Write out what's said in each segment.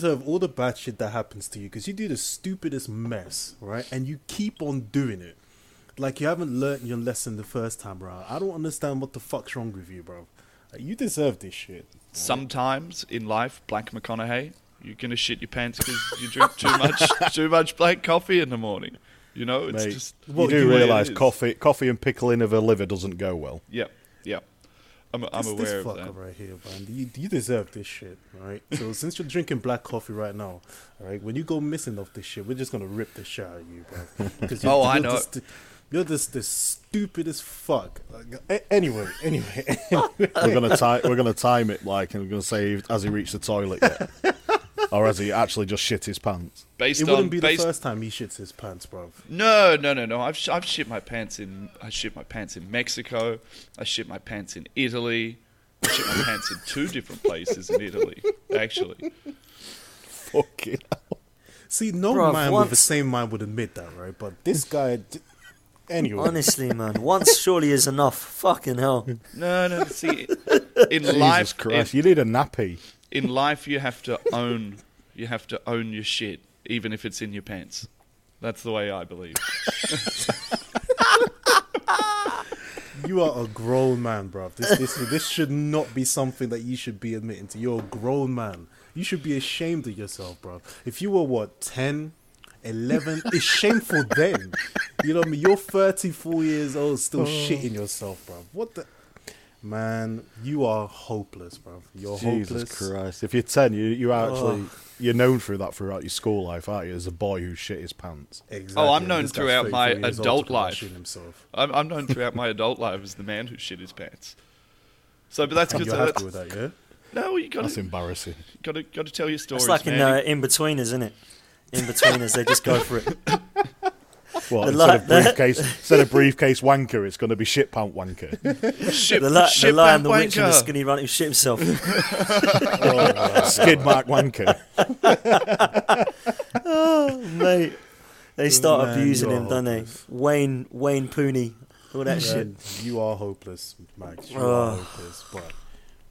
deserve all the bad shit that happens to you because you do the stupidest mess, right? And you keep on doing it. Like you haven't learned your lesson the first time around. I don't understand what the fuck's wrong with you, bro. Like, you deserve this shit. Sometimes in life, Black McConaughey, you're gonna shit your pants because you drink too much too much black coffee in the morning. You know, it's Mate, just you do the way it realise coffee, coffee and pickling of a liver doesn't go well. Yep, yeah. I'm, I'm This, aware this of fucker that. right here, man. You, you deserve this shit, right? So since you're drinking black coffee right now, all right, when you go missing off this shit, we're just gonna rip the shit out of you, bro. 'Cause Oh, I you're know. Just, you're just the stupidest fuck. Like, a- anyway, anyway, We're gonna time, we're gonna time it like, and we're gonna say has he reached the toilet yet, or has he actually just shit his pants? Based it on wouldn't be based, the first time he shits his pants, bro. No, no, no, no. I've sh- I've shit my pants in I shit my pants in Mexico. I shit my pants in Italy. I shit my pants in two different places in Italy, actually. Fucking hell. See, no Bruv, man with the once- same mind would admit that, right? But this guy, d- anyway, Honestly, man, once surely is enough. Fucking hell. No, no. See, in Jesus life, Christ, in, you need a nappy. in life, you have to own. You have to own your shit, even if it's in your pants. That's the way I believe. you are a grown man, bro. This, this, this should not be something that you should be admitting to. You're a grown man. You should be ashamed of yourself, bro. If you were what 10, 11, it's shameful then. You know what I mean? You're 34 years old, still shitting yourself, bro. What the man? You are hopeless, bro. You're Jesus hopeless. Christ! If you're ten, you you're actually Oh. you're known through that throughout your school life, aren't you? As a boy who shit his pants. Exactly. Oh, I'm known throughout my 34 years old adult life. Himself. I'm, I'm known throughout my adult life as the man who shit his pants. So, but that's And good. you're So happy with that, yeah? no, you got That's embarrassing. got to got to tell your story. It's like in man. uh, Inbetweeners, isn't it? Inbetweeners, they just go for it. Well, The instead li- of briefcase, instead of briefcase wanker, it's going to be shit pant wanker. shit, The, li- the shit lion, the witch, and the skinny run who shit himself. Oh, skid mark wanker. Oh, mate, they start Man, abusing you're him, don't they? Wayne, Wayne Pooney, all that shit. You are hopeless, Max. You are hopeless. But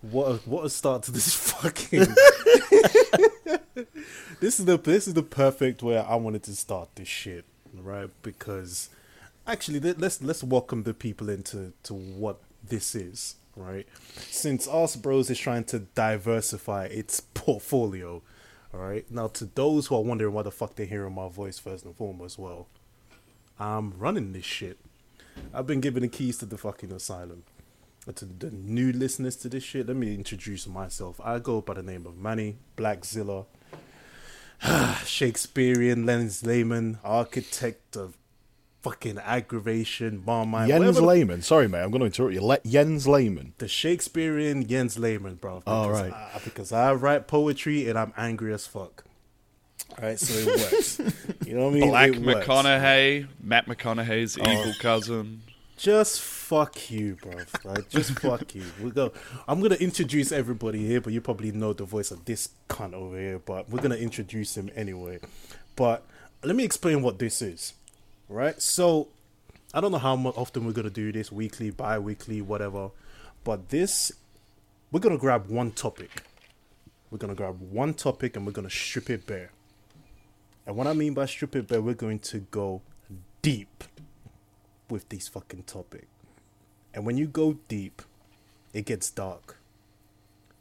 what a, what a start to this fucking. this is the this is the perfect way I wanted to start this shit, right? Because actually, let- let's let's welcome the people into to what this is, right? Since Us Bros is trying to diversify its portfolio, all right. Now, to those who are wondering why the fuck they're hearing my voice first and foremost, well, I'm running this shit. I've been given the keys to the fucking asylum. But to the new listeners to this shit, let me introduce myself. I go by the name of Manny Blackzilla, Shakespearean Lens Layman, architect of fucking aggravation, Marmite. Jens whatever the- Lehmann. Sorry, mate, I'm going to interrupt you. Le- Jens Lehmann. The Shakespearean Jens Lehmann, bro. Oh, Because right. I, because I write poetry and I'm angry as fuck. Alright, so it works. you know what I mean? Black It works. McConaughey, Matt McConaughey's Oh. evil cousin. Just fuck you, bro. Like, just fuck you. We go. I'm gonna introduce everybody here, but you probably know the voice of this cunt over here. But we're gonna introduce him anyway. But let me explain what this is. Right. So I don't know how often we're gonna do this, weekly, bi-weekly, whatever. But this, we're gonna grab one topic. We're gonna grab one topic and we're gonna strip it bare. And what I mean by strip it bare, we're going to go deep with this fucking topic. And when you go deep, it gets dark.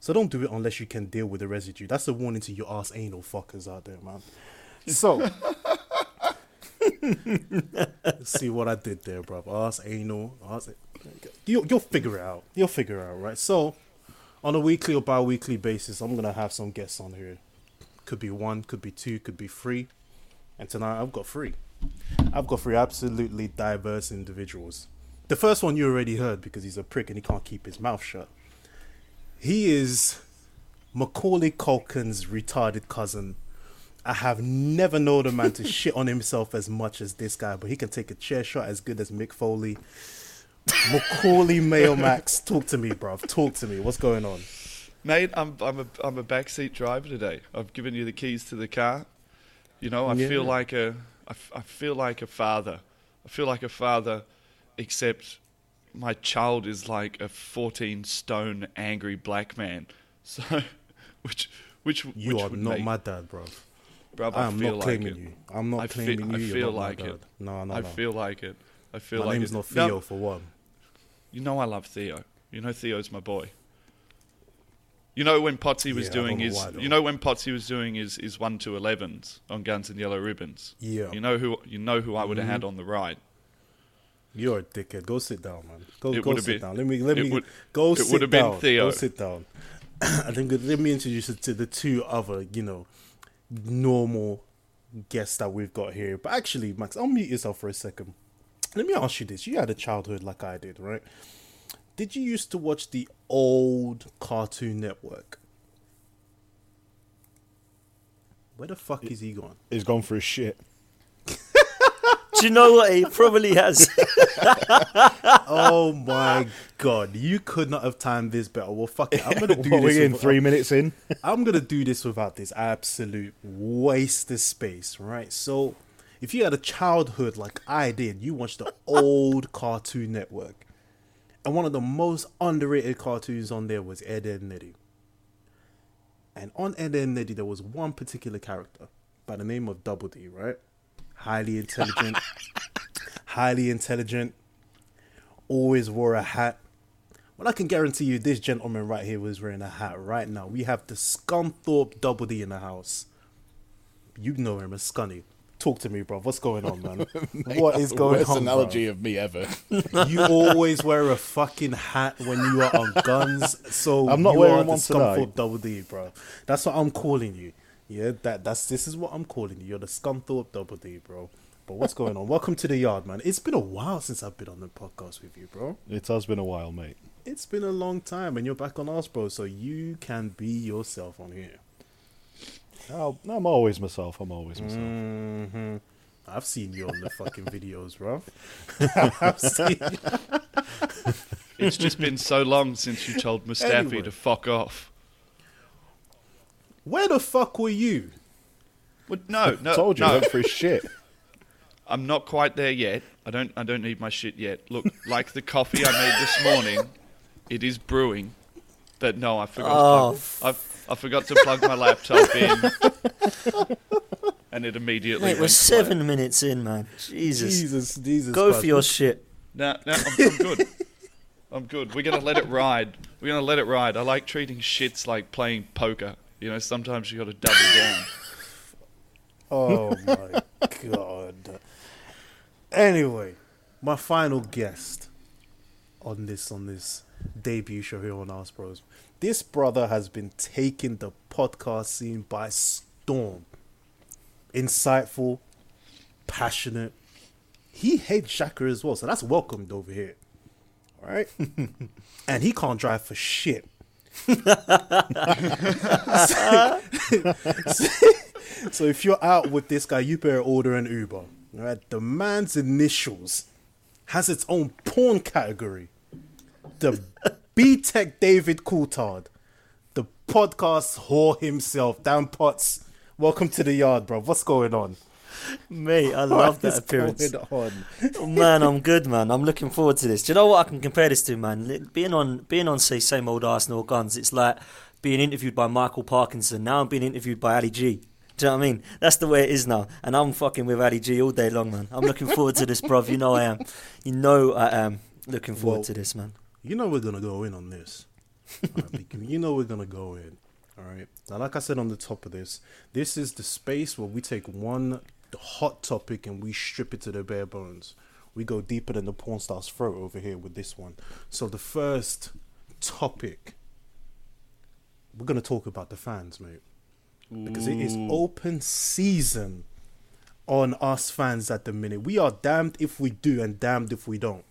So don't do it unless you can deal with the residue. That's a warning to your ass anal fuckers out there, man. So, see what I did there, bro. Ass anal, ass. You, you'll figure it out. You'll figure it out, right? So, on a weekly or bi-weekly basis, I'm gonna have some guests on here. Could be one, could be two, could be three. And tonight I've got three. I've got three absolutely diverse individuals. The first one you already heard because he's a prick and he can't keep his mouth shut. He is Macaulay Culkin's retarded cousin. I have never known a man to shit on himself as much as this guy, but he can take a chair shot as good as Mick Foley. Macaulay Mayo Max, talk to me, bruv. Talk to me. What's going on? Mate, I'm I'm a I'm a backseat driver today. I've given you the keys to the car. You know, I Yeah. feel like a I, f- I feel like a father. I feel like a father, except my child is like a 14 stone angry black man. So, which Which You which are not make, my dad, bro. bruv, I I am feel not like claiming it. you. I'm not I fe- claiming I you. You're feel not my like it. No, no, I no. feel like it. I feel my like name's it. not No, Theo for one. you know I love Theo. You know Theo's my boy. You know when Potsy was Yeah, doing his, you know when Potsy was doing his, his one to elevens on Guns and Yellow Ribbons. Yeah. You know who you know who I would have had Mm-hmm. on the right. You're a dickhead. Go sit down, man. Go, It go sit been- down. Let me let me would- go it sit would've been down. Theo. Go sit down. I think let me introduce to the two other, you know, normal guests that we've got here. But actually, Max, unmute yourself for a second. Let me ask you this: You had a childhood like I did, right? Did you used to watch the old Cartoon Network? Where the fuck is he gone? He's gone for his shit. Do you know what? He probably has. oh my god, you could not have timed this better. Well, fuck it. I'm gonna do What, this. We're in with- three minutes in. I'm gonna do this without this absolute waste of space, right? So, if you had a childhood like I did, you watched the old Cartoon Network, and one of the most underrated cartoons on there was Ed, Edd n Eddy. And on Ed, Edd n Eddy, there was one particular character by the name of Double D, right? Highly intelligent, highly intelligent, always wore a hat. Well, I can guarantee you this gentleman right here was wearing a hat right now. We have the Scunthorpe Double D in the house. You know him as Scunny. Talk to me, bro. What's going on, man? what is going Worst on? analogy Analogy. of me ever. You always wear a fucking hat when you are on guns. So I'm not you wearing are one tonight. Double D, bro. That's what I'm calling you. Yeah, that that's this is what I'm calling you. You're the Scunthorpe Double D, bro. But what's going on? Welcome to the yard, man. It's been a while since I've been on the podcast with you, bro. It has been a while, mate. It's been a long time, and you're back on us, bro. So you can be yourself on here. I'll, I'm always myself. I'm always myself. hmm I've seen you on the fucking videos, bro. I've seen. It's just been so long since you told Mustafi Anyway. to fuck off. Where the fuck were you? Well, no, no, Told you, no. for shit. I'm not quite there yet. I don't. I don't need my shit yet. Look, like the coffee I made this morning, it is brewing. But no, I forgot. Oh, to plug, I, I forgot to plug my laptop in, and it immediately. Mate, we're went seven minutes in, man. Jesus. Jesus, Jesus. Go Christ. for your shit. No, no, I'm, I'm good. I'm good. We're gonna let it ride. We're gonna let it ride. I like treating shits like playing poker. You know, sometimes you got to double down. Oh my god. Anyway, my final guest on this on this debut show here on Ask Bros. This brother has been taking the podcast scene by storm. Insightful, passionate. He hates Shaka as well, so that's welcomed over here. All right, and he can't drive for shit. So if you're out with this guy, you better order an Uber. All right, the man's initials has its own porn category. The B Tech David Coulthard, the podcast whore himself, Dan Potts. Welcome to the yard, bro. What's going on? Mate, I love that appearance. on? Man, I'm good, man. I'm looking forward to this. Do you know what I can compare this to, man? Being on, being on, say, same old Arsenal guns. It's like being interviewed by Michael Parkinson. Now I'm being interviewed by Ali G. Do you know what I mean? That's the way it is now, and I'm fucking with Ali G all day long, man. I'm looking forward to this, bruv. You know I am. You know I am looking forward Well, to this, man. You know we're gonna go in on this. Because you know we're gonna go in. All right. Now, like I said on the top of this, this is the space where we take one hot topic and we strip it to the bare bones. We go deeper than the porn star's throat over here with this one. So the first topic, we're gonna talk about the fans, mate, because it is open season on us fans at the minute. We are damned if we do and damned if we don't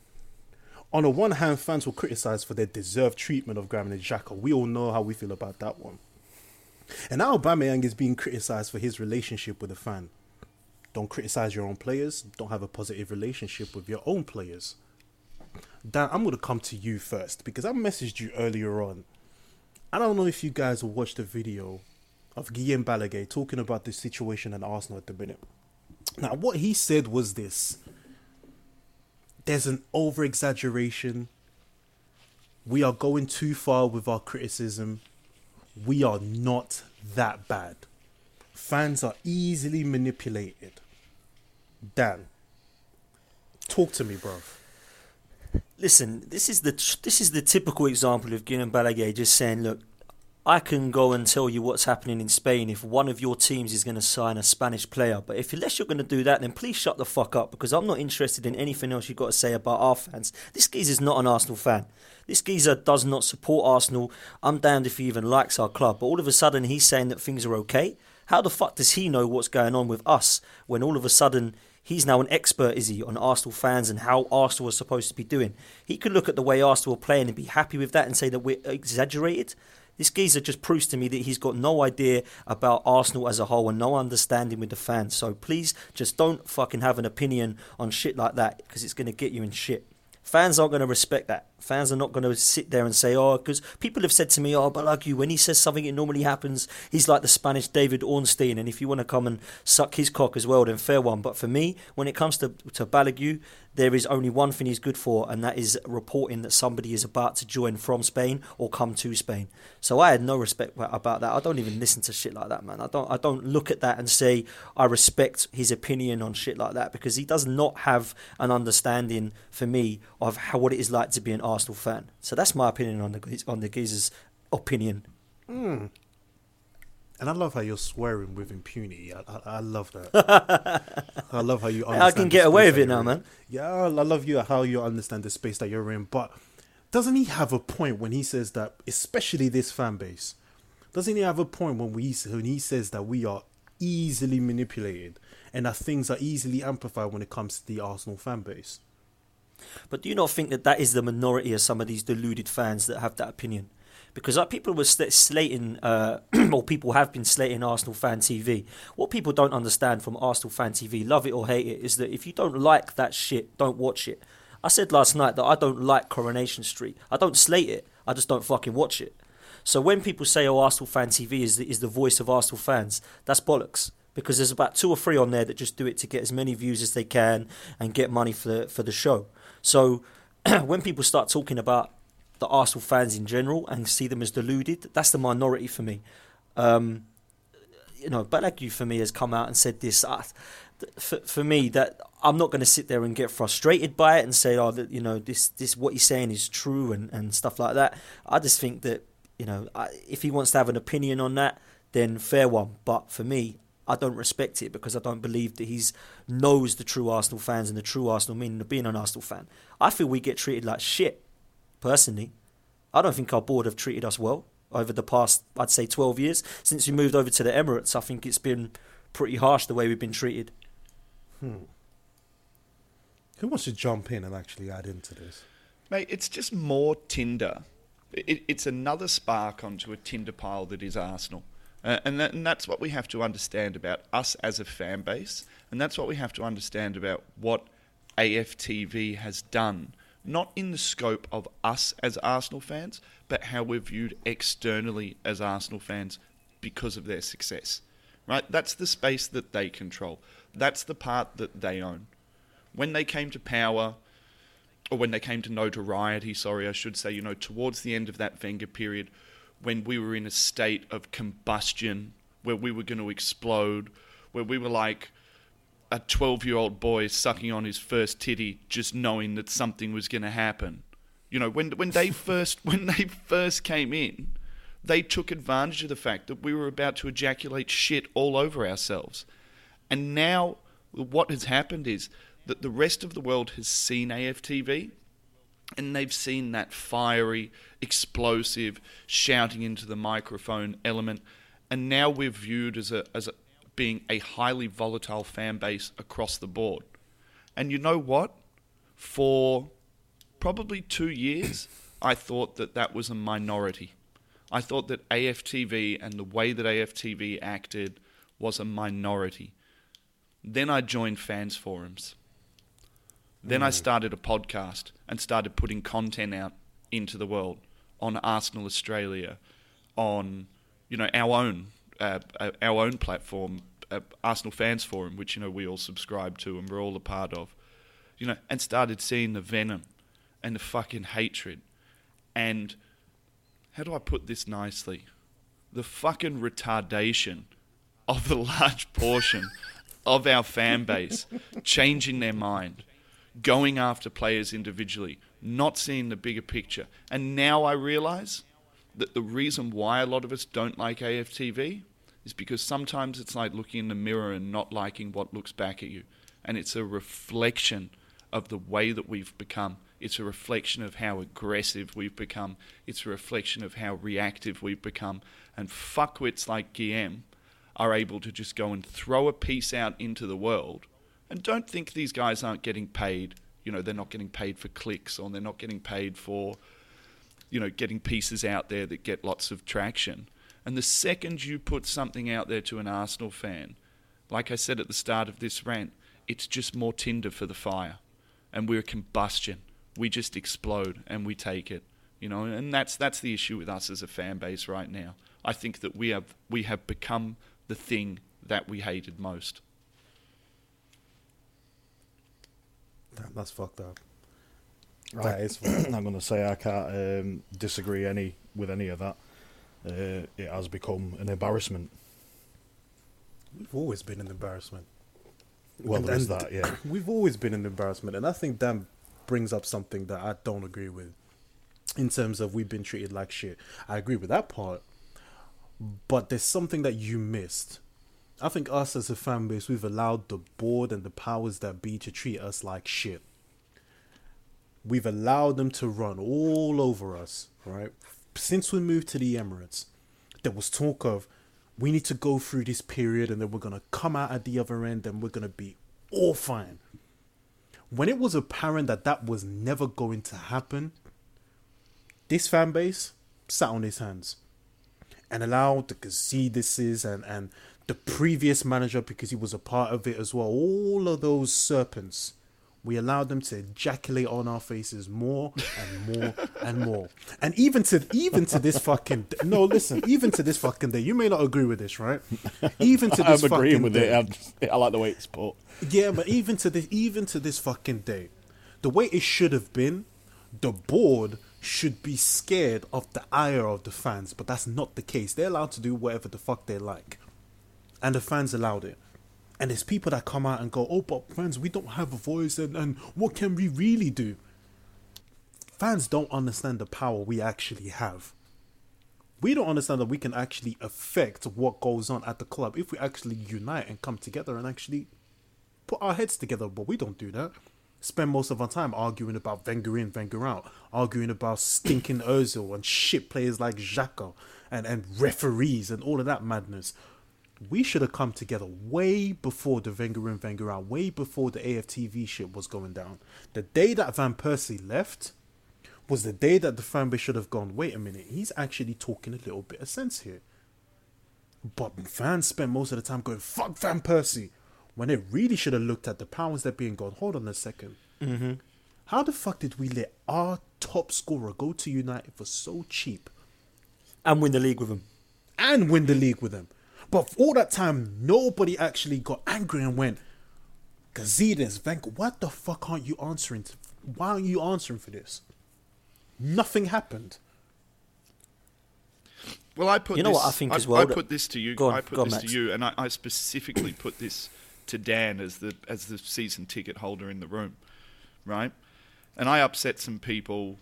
on the one hand, fans will criticize for their deserved treatment of Granit Xhaka. We all know how we feel about that one. And now Aubameyang is being criticized for his relationship with a fan. Don't criticize your own players. Don't have a positive relationship with your own players. Dan, I'm going to come to you first because I messaged you earlier on. I don't know if you guys watched the video of Guillem Balagué talking about the situation at Arsenal at the minute. Now, what he said was this there's an over exaggeration. We are going too far with our criticism. we are not that bad. Fans are easily manipulated. Dan, talk to me, bruv. Listen, this is the this is the typical example of Guillem Balagué just saying, look, I can go and tell you what's happening in Spain if one of your teams is going to sign a Spanish player. But if unless you're going to do that, then please shut the fuck up because I'm not interested in anything else you've got to say about our fans. This geezer's not an Arsenal fan. This geezer does not support Arsenal. I'm damned if he even likes our club. But all of a sudden, he's saying that things are okay. How the fuck does he know what's going on with us when all of a sudden he's now an expert, is he, on Arsenal fans and how Arsenal are supposed to be doing? He could look at the way Arsenal are playing and be happy with that and say that we're exaggerated. This geezer just proves to me that he's got no idea about Arsenal as a whole and no understanding with the fans. So please just don't fucking have an opinion on shit like that because it's going to get you in shit. Fans aren't going to respect that. Fans are not going to sit there and say, oh, because people have said to me, oh, but like you, when he says something, it normally happens. He's like the Spanish David Ornstein, and if you want to come and suck his cock as well, then fair one. But for me, when it comes to, to Balague, there is only one thing he's good for, and that is reporting that somebody is about to join from Spain or come to Spain. So I had no respect about that. I don't even listen to shit like that, man. I don't. I don't look at that and say I respect his opinion on shit like that because he does not have an understanding for me of how what it is like to be an Arsenal fan. So that's my opinion on the on the geezer's opinion. Mm. And I love how you're swearing with impunity. I, I, I love that. I love how you. I can get away with it now, in. man. Yeah, I love you how you understand the space that you're in. But doesn't he have a point when he says that, especially this fan base? Doesn't he have a point when we when he says that we are easily manipulated and that things are easily amplified when it comes to the Arsenal fan base? But do you not think that that is the minority of some of these deluded fans that have that opinion? Because like, people were slating, uh, or people have been slating Arsenal fan TV. What people don't understand from Arsenal fan TV, love it or hate it, is that if you don't like that shit, don't watch it. I said last night that I don't like Coronation Street. I don't slate it. I just don't fucking watch it. So when people say, "Oh, Arsenal fan TV is the, is the voice of Arsenal fans," that's bollocks. Because there's about two or three on there that just do it to get as many views as they can and get money for the, for the show. So when people start talking about the Arsenal fans in general and see them as deluded, that's the minority for me. Um, you know, Balague for me has come out and said this. Uh, for, for me, that I'm not going to sit there and get frustrated by it and say, oh, that you know, this this what he's saying is true and, and stuff like that. I just think that you know, I, if he wants to have an opinion on that, then fair one. But for me, I don't respect it because I don't believe that he knows the true Arsenal fans and the true Arsenal meaning of being an Arsenal fan. I feel we get treated like shit, personally. I don't think our board have treated us well over the past, I'd say, 12 years. Since we moved over to the Emirates, I think it's been pretty harsh the way we've been treated. Hmm. Who wants to jump in and actually add into this? Mate, it's just more Tinder. It, it's another spark onto a Tinder pile that is Arsenal. Uh, and, that, and that's what we have to understand about us as a fan base. And that's what we have to understand about what AFTV has done. Not in the scope of us as Arsenal fans, but how we're viewed externally as Arsenal fans because of their success. Right? That's the space that they control. That's the part that they own. When they came to power, or when they came to notoriety, sorry, I should say, you know, towards the end of that Wenger period, when we were in a state of combustion, where we were going to explode, where we were like a 12 year old boy sucking on his first titty, just knowing that something was going to happen. You know, when, when they first when they first came in, they took advantage of the fact that we were about to ejaculate shit all over ourselves. And now what has happened is that the rest of the world has seen AFTV and they've seen that fiery, explosive, shouting into the microphone element, and now we're viewed as a as a, being a highly volatile fan base across the board. And you know what? For probably two years, I thought that that was a minority. I thought that AFTV and the way that AFTV acted was a minority. Then I joined fans forums. Then I started a podcast and started putting content out into the world on Arsenal Australia, on you know our own uh, uh, our own platform, uh, Arsenal Fans Forum, which you know we all subscribe to and we're all a part of, you know, and started seeing the venom and the fucking hatred, and how do I put this nicely? the fucking retardation of the large portion of our fan base changing their mind, going after players individually, not seeing the bigger picture. And now I realize that the reason why a lot of us don't like AFTV is because sometimes it's like looking in the mirror and not liking what looks back at you. And it's a reflection of the way that we've become. It's a reflection of how aggressive we've become. It's a reflection of how reactive we've become. And fuckwits like Guillem are able to just go and throw a piece out into the world. And don't think these guys aren't getting paid. You know, they're not getting paid for clicks or they're not getting paid for, you know, getting pieces out there that get lots of traction. And the second you put something out there to an Arsenal fan, like I said at the start of this rant, it's just more tinder for the fire. And we're combustion. We just explode and we take it. You know, and that's that's the issue with us as a fan base right now. I think that we have we have become the thing that we hated most. Damn, that's fucked up. Right. That is fucked. I'm going to say I can't um, disagree any with any of that. Uh, it has become an embarrassment. We've always been an embarrassment. Well, And- there's and that, yeah. We've always been an embarrassment, and I think Dan brings up something that I don't agree with. In terms of we've been treated like shit, I agree with that part. But there's something that you missed. I think us as a fan base, we've allowed the board and the powers that be to treat us like shit. We've allowed them to run all over us, right? Since we moved to the Emirates, there was talk of we need to go through this period and then we're going to come out at the other end and we're going to be all fine. When it was apparent that that was never going to happen, this fan base sat on his hands and allowed the Gazidis and, and the previous manager, because he was a part of it as well, all of those serpents, we allowed them to ejaculate on our faces more and more and more. And even to even to this fucking no, listen, even to this fucking day, you may not agree with this, right? Even to this I'm agreeing with day, it. I, I like the way it's put. yeah, but even to this, even to this fucking day, the way it should have been, the board should be scared of the ire of the fans, but that's not the case. They're allowed to do whatever the fuck they like, and the fans allowed it. And there's people that come out and go, "Oh, but fans, we don't have a voice, and and what can we really do?" Fans don't understand the power we actually have. We don't understand that we can actually affect what goes on at the club if we actually unite and come together and actually put our heads together, but we don't do that. Spend most of our time arguing about Wenger in, Wenger out, arguing about stinking Ozil and shit players like Xhaka and, and referees and all of that madness. We should have come together way before the Wenger and Wenger out, way before the AFTV shit was going down. The day that Van Persie left was the day that the fan base should have gone, wait a minute, he's actually talking a little bit of sense here. But fans spent most of the time going, fuck Van Persie. When they really should have looked at the powers that be and gone, hold on a 2nd Mm-hmm. How the fuck did we let our top scorer go to United for so cheap and win the league with him. and win the league with them? But for all that time, nobody actually got angry and went, Gazidis, Venk, what the fuck aren't you answering? To, why aren't you answering for this? Nothing happened. Well, I put You know this, what I think I, as well I put this to you. Go on, I put go on, this to you, and I, I specifically put this to Dan as the as the season ticket holder in the room, right? And I upset some people.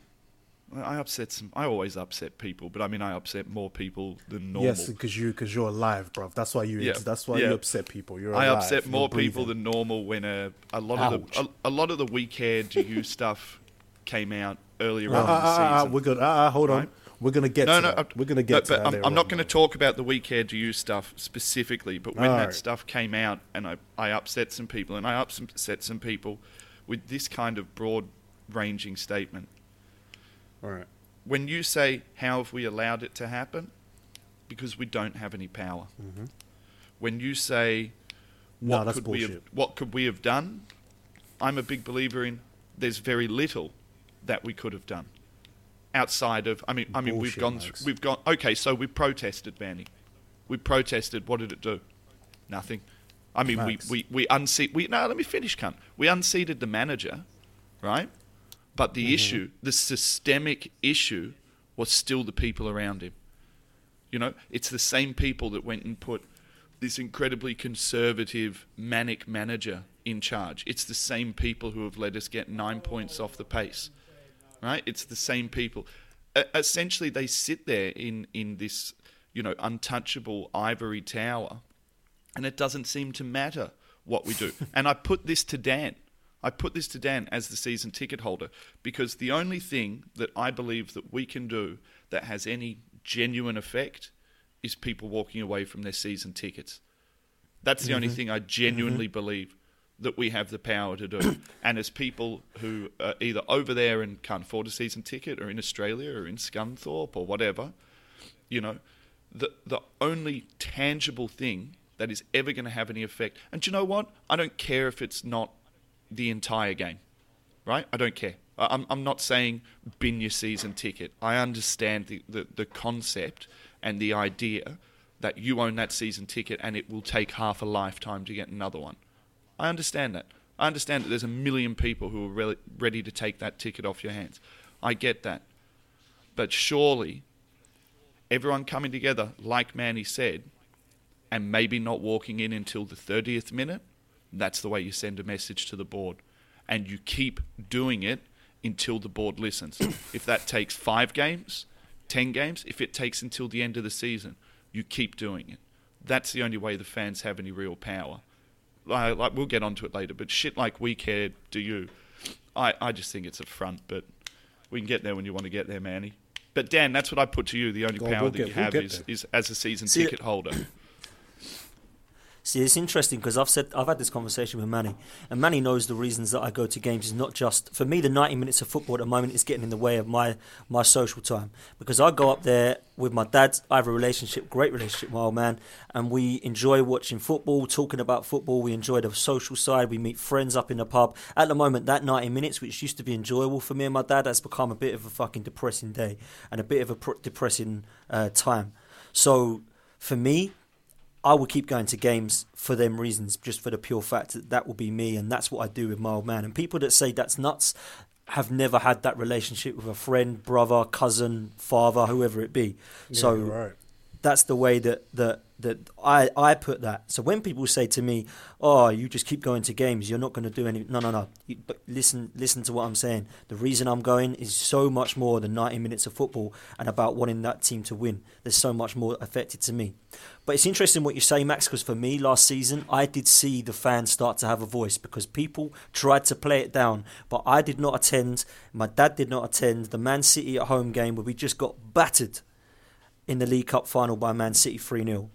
I upset some. I always upset people, but I mean, I upset more people than normal. Yes, because you because you're alive, bro. That's why you. Yeah, That's why yeah. you upset people. You're I upset You're more people than normal when a, a lot of the a, a lot of the we care do you stuff came out earlier Ah, on in ah, the ah, ah, season. we're good. Ah, ah, hold on. Right? We're gonna get no, to no, that. I'm- We're gonna no, get to but that. I'm, later I'm not going to though. talk about the we care do you stuff specifically. But when that Alright. stuff came out, and I, I upset some people, and I upset some people with this kind of broad-ranging statement. All right. When you say, "How have we allowed it to happen?" Because we don't have any power. Mm-hmm. When you say, "What that's could we have? What could we have done?" I'm a big believer in. There's very little that we could have done outside of. I mean, I mean, we've gone. Through, we've gone. Okay, so we protested, Vanny. We protested. What did it do? Nothing. I mean, Max. we we we unseat. We no. Let me finish, cunt. We unseated the manager, right? But the Mm-hmm. issue, the systemic issue, was still the people around him. You know, it's the same people that went and put this incredibly conservative, manic manager in charge. It's the same people who have let us get nine points off the pace, right? It's the same people. Essentially, they sit there in in this, you know, untouchable ivory tower, and it doesn't seem to matter what we do. and I put this to Dan. I put this to Dan as the season ticket holder because the only thing that I believe that we can do that has any genuine effect is people walking away from their season tickets. That's the only mm-hmm. thing I genuinely mm-hmm. believe that we have the power to do. and as people who are either over there and can't afford a season ticket, or in Australia, or in Scunthorpe, or whatever, you know, the the only tangible thing that is ever going to have any effect. And do you know what? I don't care if it's not the entire game, right? I don't care. I'm I'm not saying bin your season ticket. I understand the, the, the concept and the idea that you own that season ticket and it will take half a lifetime to get another one. I understand that. I understand that there's a million people who are re- ready to take that ticket off your hands. I get that. But surely, everyone coming together, like Manny said, and maybe not walking in until the 30th minute, that's the way you send a message to the board. And you keep doing it until the board listens. if that takes five games, 10 games, if it takes until the end of the season, you keep doing it. That's the only way the fans have any real power. Like, like we'll get onto it later, but shit like we care, do you? I, I just think it's a front, but we can get there when you want to get there, Manny. But Dan, that's what I put to you. The only power we'll that get- you we'll have get is, as a season See, ticket holder. See, it's interesting because I've said I've had this conversation with Manny, and Manny knows the reasons that I go to games is not just for me. The ninety minutes of football at the moment is getting in the way of my my social time because I go up there with my dad. I have a relationship, great relationship, my old man, and we enjoy watching football, talking about football. We enjoy the social side. We meet friends up in the pub. At the moment, that ninety minutes, which used to be enjoyable for me and my dad, has become a bit of a fucking depressing day and a bit of a pr- depressing uh, time. So for me, I will keep going to games for them reasons, just for the pure fact that that will be me, and that's what I do with my old man. And people that say that's nuts have never had that relationship with a friend, brother, cousin, father, whoever it be. so Yeah, you're right. That's the way that that that I I put that. So when people say to me, "Oh, you just keep going to games, you're not going to do any," no, no, no. You, but listen, listen to what I'm saying. The reason I'm going is so much more than 90 minutes of football and about wanting that team to win. There's so much more affected to me. But it's interesting what you say, Max, because for me last season, I did see the fans start to have a voice because people tried to play it down, but I did not attend. My dad did not attend the Man City at home game where we just got battered in the League Cup final by Man City 3 0.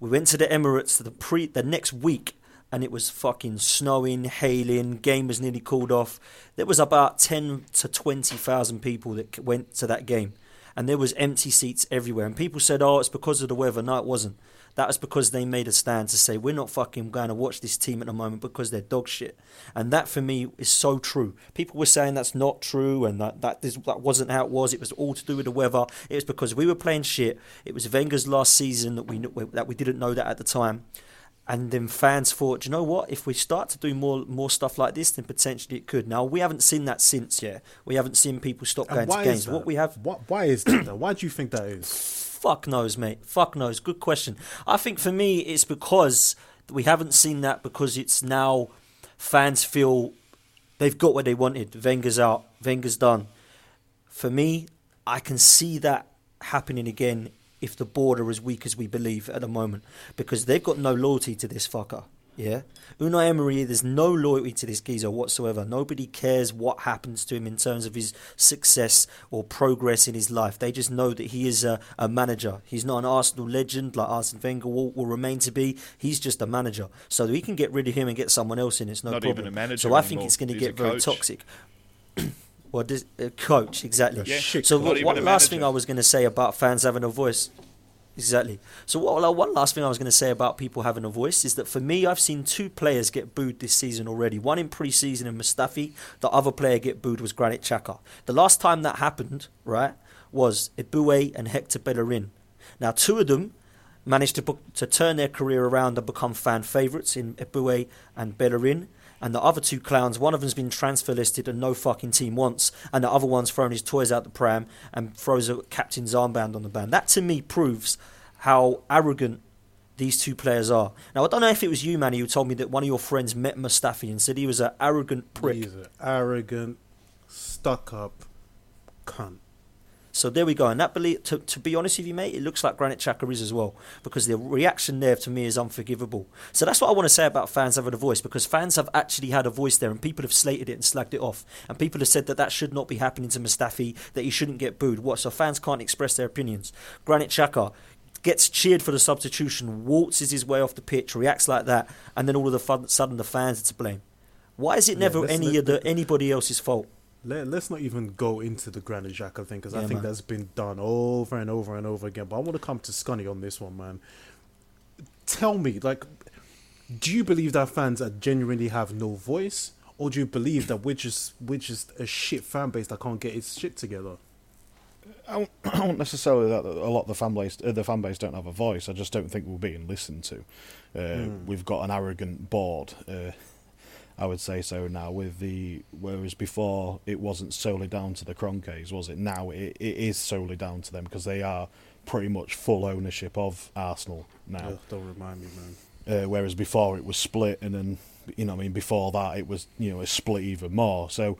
We went to the Emirates the pre the next week and it was fucking snowing, hailing, game was nearly called off. There was about 10 to 20,000 people that went to that game and there was empty seats everywhere and people said, "Oh, it's because of the weather." No, it wasn't. That was because they made a stand to say we're not fucking going to watch this team at the moment because they're dog shit. And that for me is so true. People were saying that's not true and that that, this, that wasn't how it was. It was all to do with the weather. It was because we were playing shit. It was Wenger's last season that we that we didn't know that at the time. And then fans thought, "Do you know what? If we start to do more more stuff like this, then potentially it could. Now we haven't seen that since. Yeah, we haven't seen people stop And going to games. is? What we have, What, why is that? though? Why do you think that is? Fuck knows, mate. Fuck knows. Good question. I think for me, it's because we haven't seen that because it's now fans feel they've got what they wanted. Wenger's out. Wenger's done. For me, I can see that happening again if the board are as weak as we believe at the moment because they've got no loyalty to this fucker. Yeah, Unai Emery. There's no loyalty to this geezer whatsoever. Nobody cares what happens to him in terms of his success or progress in his life. They just know that he is a, a manager. He's not an Arsenal legend like Arsene Wenger will, will remain to be. He's just a manager. So we can get rid of him and get someone else in. It's no Not even problem. a manager so I think anymore. it's going to get very coach. toxic. well, this, uh, coach exactly. Yeah. So not what, what a last thing. I was going to say about fans having a voice? Exactly. So what, one last thing I was going to say about people having a voice is that for me, I've seen two players get booed this season already. One in pre-season in Mustafi. The other player get booed was Granit Xhaka. The last time that happened, right, was Eboué and Hector Bellerin. Now, two of them managed to book, to turn their career around and become fan favourites in Eboué and Bellerin. And the other two clowns, one of them's been transfer listed and no fucking team wants, and the other one's thrown his toys out the pram and throws a captain's armband on the band. That to me proves how arrogant these two players are. Now, I don't know if it was you, Manny, who told me that one of your friends met Mustafi and said he was an arrogant prick. He's an arrogant, stuck up cunt. So there we go. And that, belie- to, to be honest with you, mate, it looks like Granit Xhaka is as well because the reaction there to me is unforgivable. So that's what I want to say about fans having a voice because fans have actually had a voice there and people have slated it and slagged it off. And people have said that that should not be happening to Mustafi, that he shouldn't get booed. What? So fans can't express their opinions. Granit Xhaka gets cheered for the substitution, waltzes his way off the pitch, reacts like that, and then all of a sudden the fans are to blame. Why is it never let's- any of the, anybody else's fault? Let, let's not even go into the Granit Xhaka thing because I think man. that's been done over and over and over again. But I want to come to Scunny on this one, man. Tell me, like, do you believe that fans that genuinely have no voice, or do you believe that we're just we're just a shit fan base that can't get its shit together? I won't necessarily that a lot of the fan base uh, the fan base don't have a voice. I just don't think we're being listened to. Uh, We've got an arrogant board. Uh, I would say so now. With the whereas before it wasn't solely down to the Kroenkes, was it? Now it, it is solely down to them because they are pretty much full ownership of Arsenal now. Don't remind me, man. Uh, whereas before it was split, and then you know, I mean, before that it was you know a split even more. So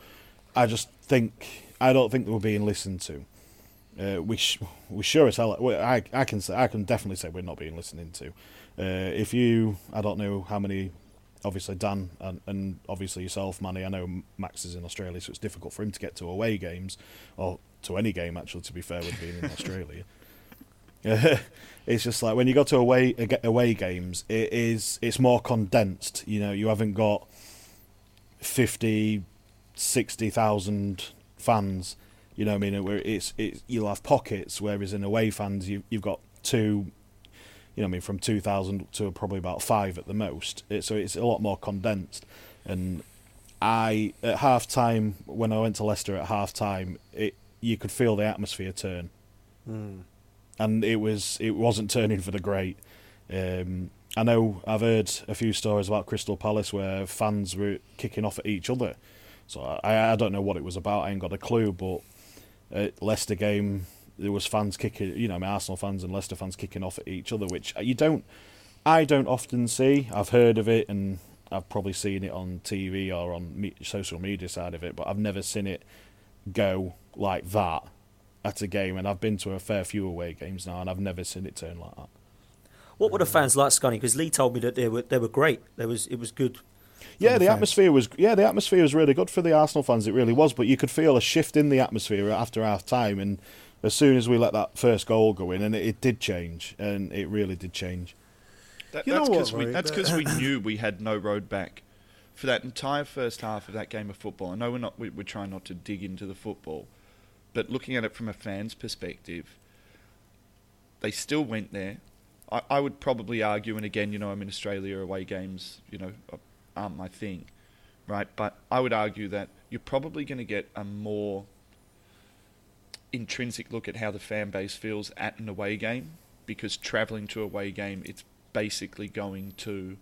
I just think I don't think they were being listened to. Uh, we sh- we sure as hell. I I can say I can definitely say we're not being listened to. Uh, if you, I don't know how many. Obviously, Dan and, and obviously yourself, Manny. I know Max is in Australia, so it's difficult for him to get to away games or to any game. Actually, to be fair, with being in Australia. it's just like when you go to away uh, away games, it is it's more condensed. You know, you haven't got 50, 60,000 fans. You know, what I mean, where it's it's you'll have pockets, whereas in away fans, you you've got two. You know, I mean, from two thousand to probably about five at the most. It, so it's a lot more condensed. And I at half time when I went to Leicester at half time, it you could feel the atmosphere turn and it was it wasn't turning for the great. Um, I know I've heard a few stories about Crystal Palace where fans were kicking off at each other. So I, I don't know what it was about. I ain't got a clue. But Leicester game, there was fans kicking. You know, my Arsenal fans and Leicester fans kicking off at each other, which you don't. I don't often see. I've heard of it and I've probably seen it on TV or on me, social media side of it, but I've never seen it go like that at a game. And I've been to a fair few away games now, and I've never seen it turn like that. What were the fans like, Scunny? Because Lee told me that they were they were great. There was it was good. Yeah, the the atmosphere was yeah, the atmosphere was really good for the Arsenal fans. It really was, but you could feel a shift in the atmosphere after half time, and as soon as we let that first goal go in, and it, it did change, and it really did change. That, that's because we that's 'cause we knew we had no road back for that entire first half of that game of football. I know we're not we, we're trying not to dig into the football, but looking at it from a fan's perspective, they still went there. I, I would probably argue, and again, you know, I'm in Australia, away games, you know, aren't my thing, right? But I would argue that you're probably going to get a more intrinsic look at how the fan base feels at an away game because travelling to a away game, it's basically going to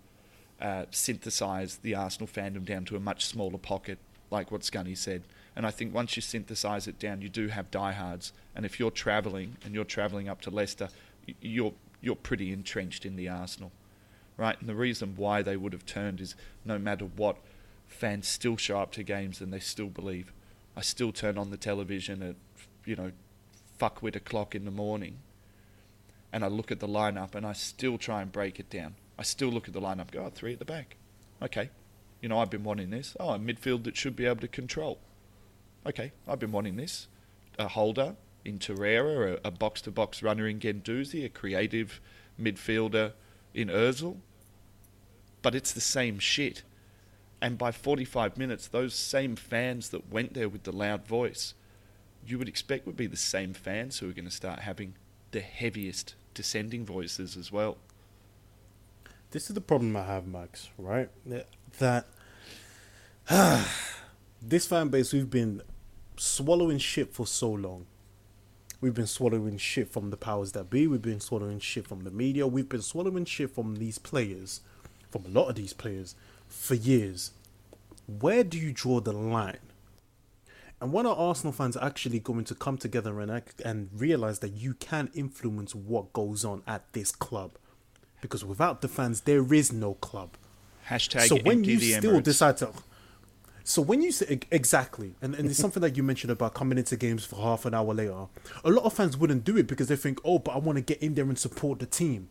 uh, synthesize the Arsenal fandom down to a much smaller pocket, like what Scunny said. And I think once you synthesize it down, you do have diehards. And if you're travelling and you're travelling up to Leicester, you're you're pretty entrenched in the Arsenal, right? And the reason why they would have turned is no matter what, fans still show up to games and they still believe. I still turn on the television at you know fuckwit o'clock in the morning and I look at the lineup and I still try and break it down. I still look at the lineup, go, oh, three at the back. Okay. You know, I've been wanting this. Oh, a midfield that should be able to control. Okay, I've been wanting this. A holder in Torreira, a box to box runner in Guendouzi, a creative midfielder in Ozil. But it's the same shit. And by 45 minutes, those same fans that went there with the loud voice, you would expect would be the same fans who are going to start having the heaviest descending voices as well. This is the problem I have, Max. Right? That this fan base we've been swallowing shit for so long. We've been swallowing shit from the powers that be. We've been swallowing shit from the media. We've been swallowing shit from these players, from a lot of these players, for years. Where do you draw the line? And when are Arsenal fans actually going to come together and and realize that you can influence what goes on at this club? Because without the fans, there is no club. Hashtag so when you still Emirates. decide to so when you say exactly and, and it's something that you mentioned about coming into games for half an hour later a lot of fans wouldn't do it because they think oh but i want to get in there and support the team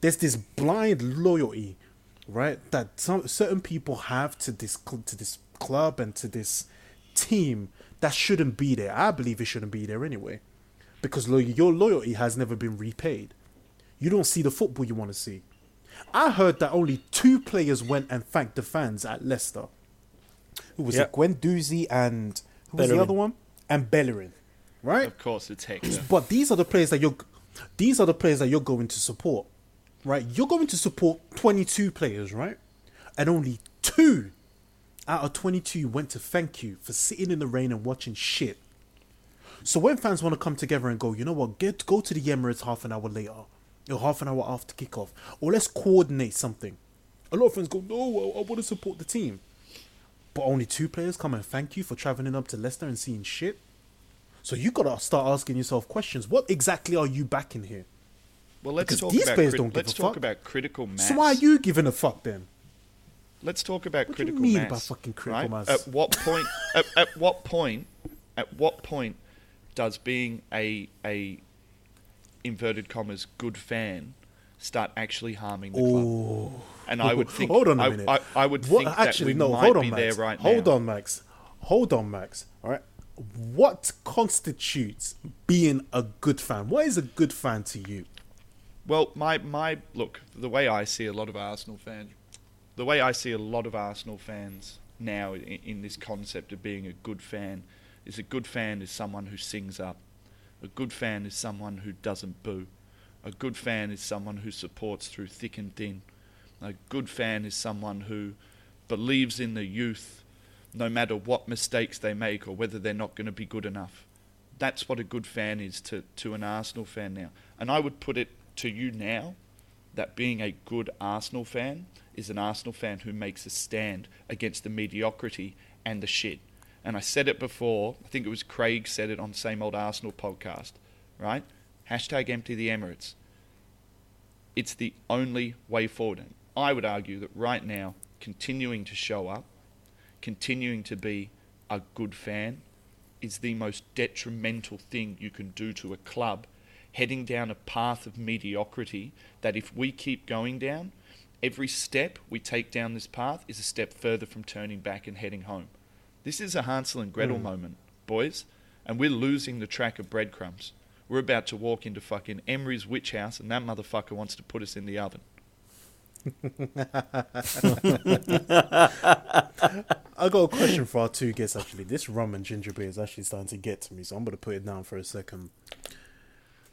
there's this blind loyalty right that some certain people have to this to this club and to this team that shouldn't be there i believe it shouldn't be there anyway because lo- your loyalty has never been repaid you don't see the football you want to see I heard that only two players went and thanked the fans at Leicester. Who was Yep. it? Guendouzi and who was the other one? And Bellerin, right? Of course, it's Hector. But these are the players that you're, these are the players that you're going to support, right? You're going to support 22 players, right? And only two out of 22 went to thank you for sitting in the rain and watching shit. So when fans want to come together and go, you know what, get go to the Emirates half an hour later, or half an hour after kickoff, or let's coordinate something. A lot of fans go, no, I, I want to support the team, but only two players come and thank you for traveling up to Leicester and seeing shit. So you gotta start asking yourself questions. What exactly are you backing here? Well, let's Because talk these about players crit- don't give let's a talk fuck. about critical mass. So why are you giving a fuck then? Let's talk about What do you critical mean mass. by fucking critical right? mass? At what point? at, at what point? At what point does being a a inverted commas good fan start actually harming the club? Oh. And I would think. Hold on a I, minute. I, I would What- think actually, that we no. might Hold on, be Max. there right hold now. Hold on, Max. Hold on, Max. All right. What constitutes being a good fan? What is a good fan to you? Well, my my look, the way I see a lot of Arsenal fans, the way I see a lot of Arsenal fans now in, in this concept of being a good fan, is a good fan is someone who sings up. A good fan is someone who doesn't boo. A good fan is someone who supports through thick and thin. A good fan is someone who believes in the youth, no matter what mistakes they make or whether they're not going to be good enough. That's what a good fan is to, to an Arsenal fan now. And I would put it to you now that being a good Arsenal fan is an Arsenal fan who makes a stand against the mediocrity and the shit. And I said it before, I think it was Craig said it on Same Old Arsenal podcast, right? Hashtag empty the Emirates. It's the only way forward. And I would argue that right now, continuing to show up, continuing to be a good fan, is the most detrimental thing you can do to a club heading down a path of mediocrity that if we keep going down, every step we take down this path is a step further from turning back and heading home. This is a Hansel and Gretel hmm. moment, boys, and we're losing the track of breadcrumbs. We're about to walk into fucking Emery's witch house, and that motherfucker wants to put us in the oven. I got a question for our two guests actually. This rum and ginger beer is actually starting to get to me, so I'm gonna put it down for a second.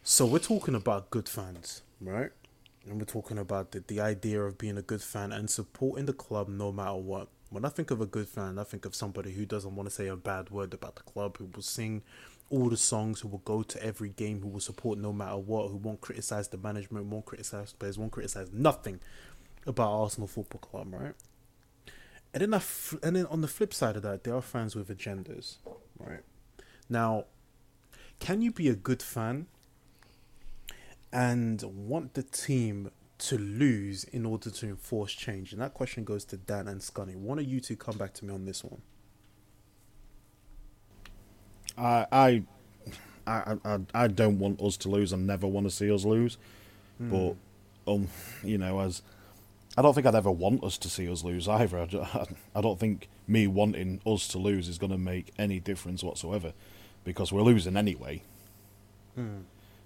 So we're talking about good fans, right? And we're talking about the, the idea of being a good fan and supporting the club no matter what. When I think of a good fan, I think of somebody who doesn't want to say a bad word about the club, who will sing all the songs, who will go to every game, who will support no matter what, who won't criticize the management, won't criticize players, won't criticize nothing about Arsenal Football Club, right? And then, I f- and then on the flip side of that, there are fans with agendas, right? Now, can you be a good fan and want the team to lose in order to enforce change? And that question goes to Dan and Scunny. One of you two come back to me on this one. I, I, I, I, I don't want us to lose. I never want to see us lose. But, um, you know, as I don't think I'd ever want us to see us lose either. I, ju- I don't think me wanting us to lose is going to make any difference whatsoever, because we're losing anyway.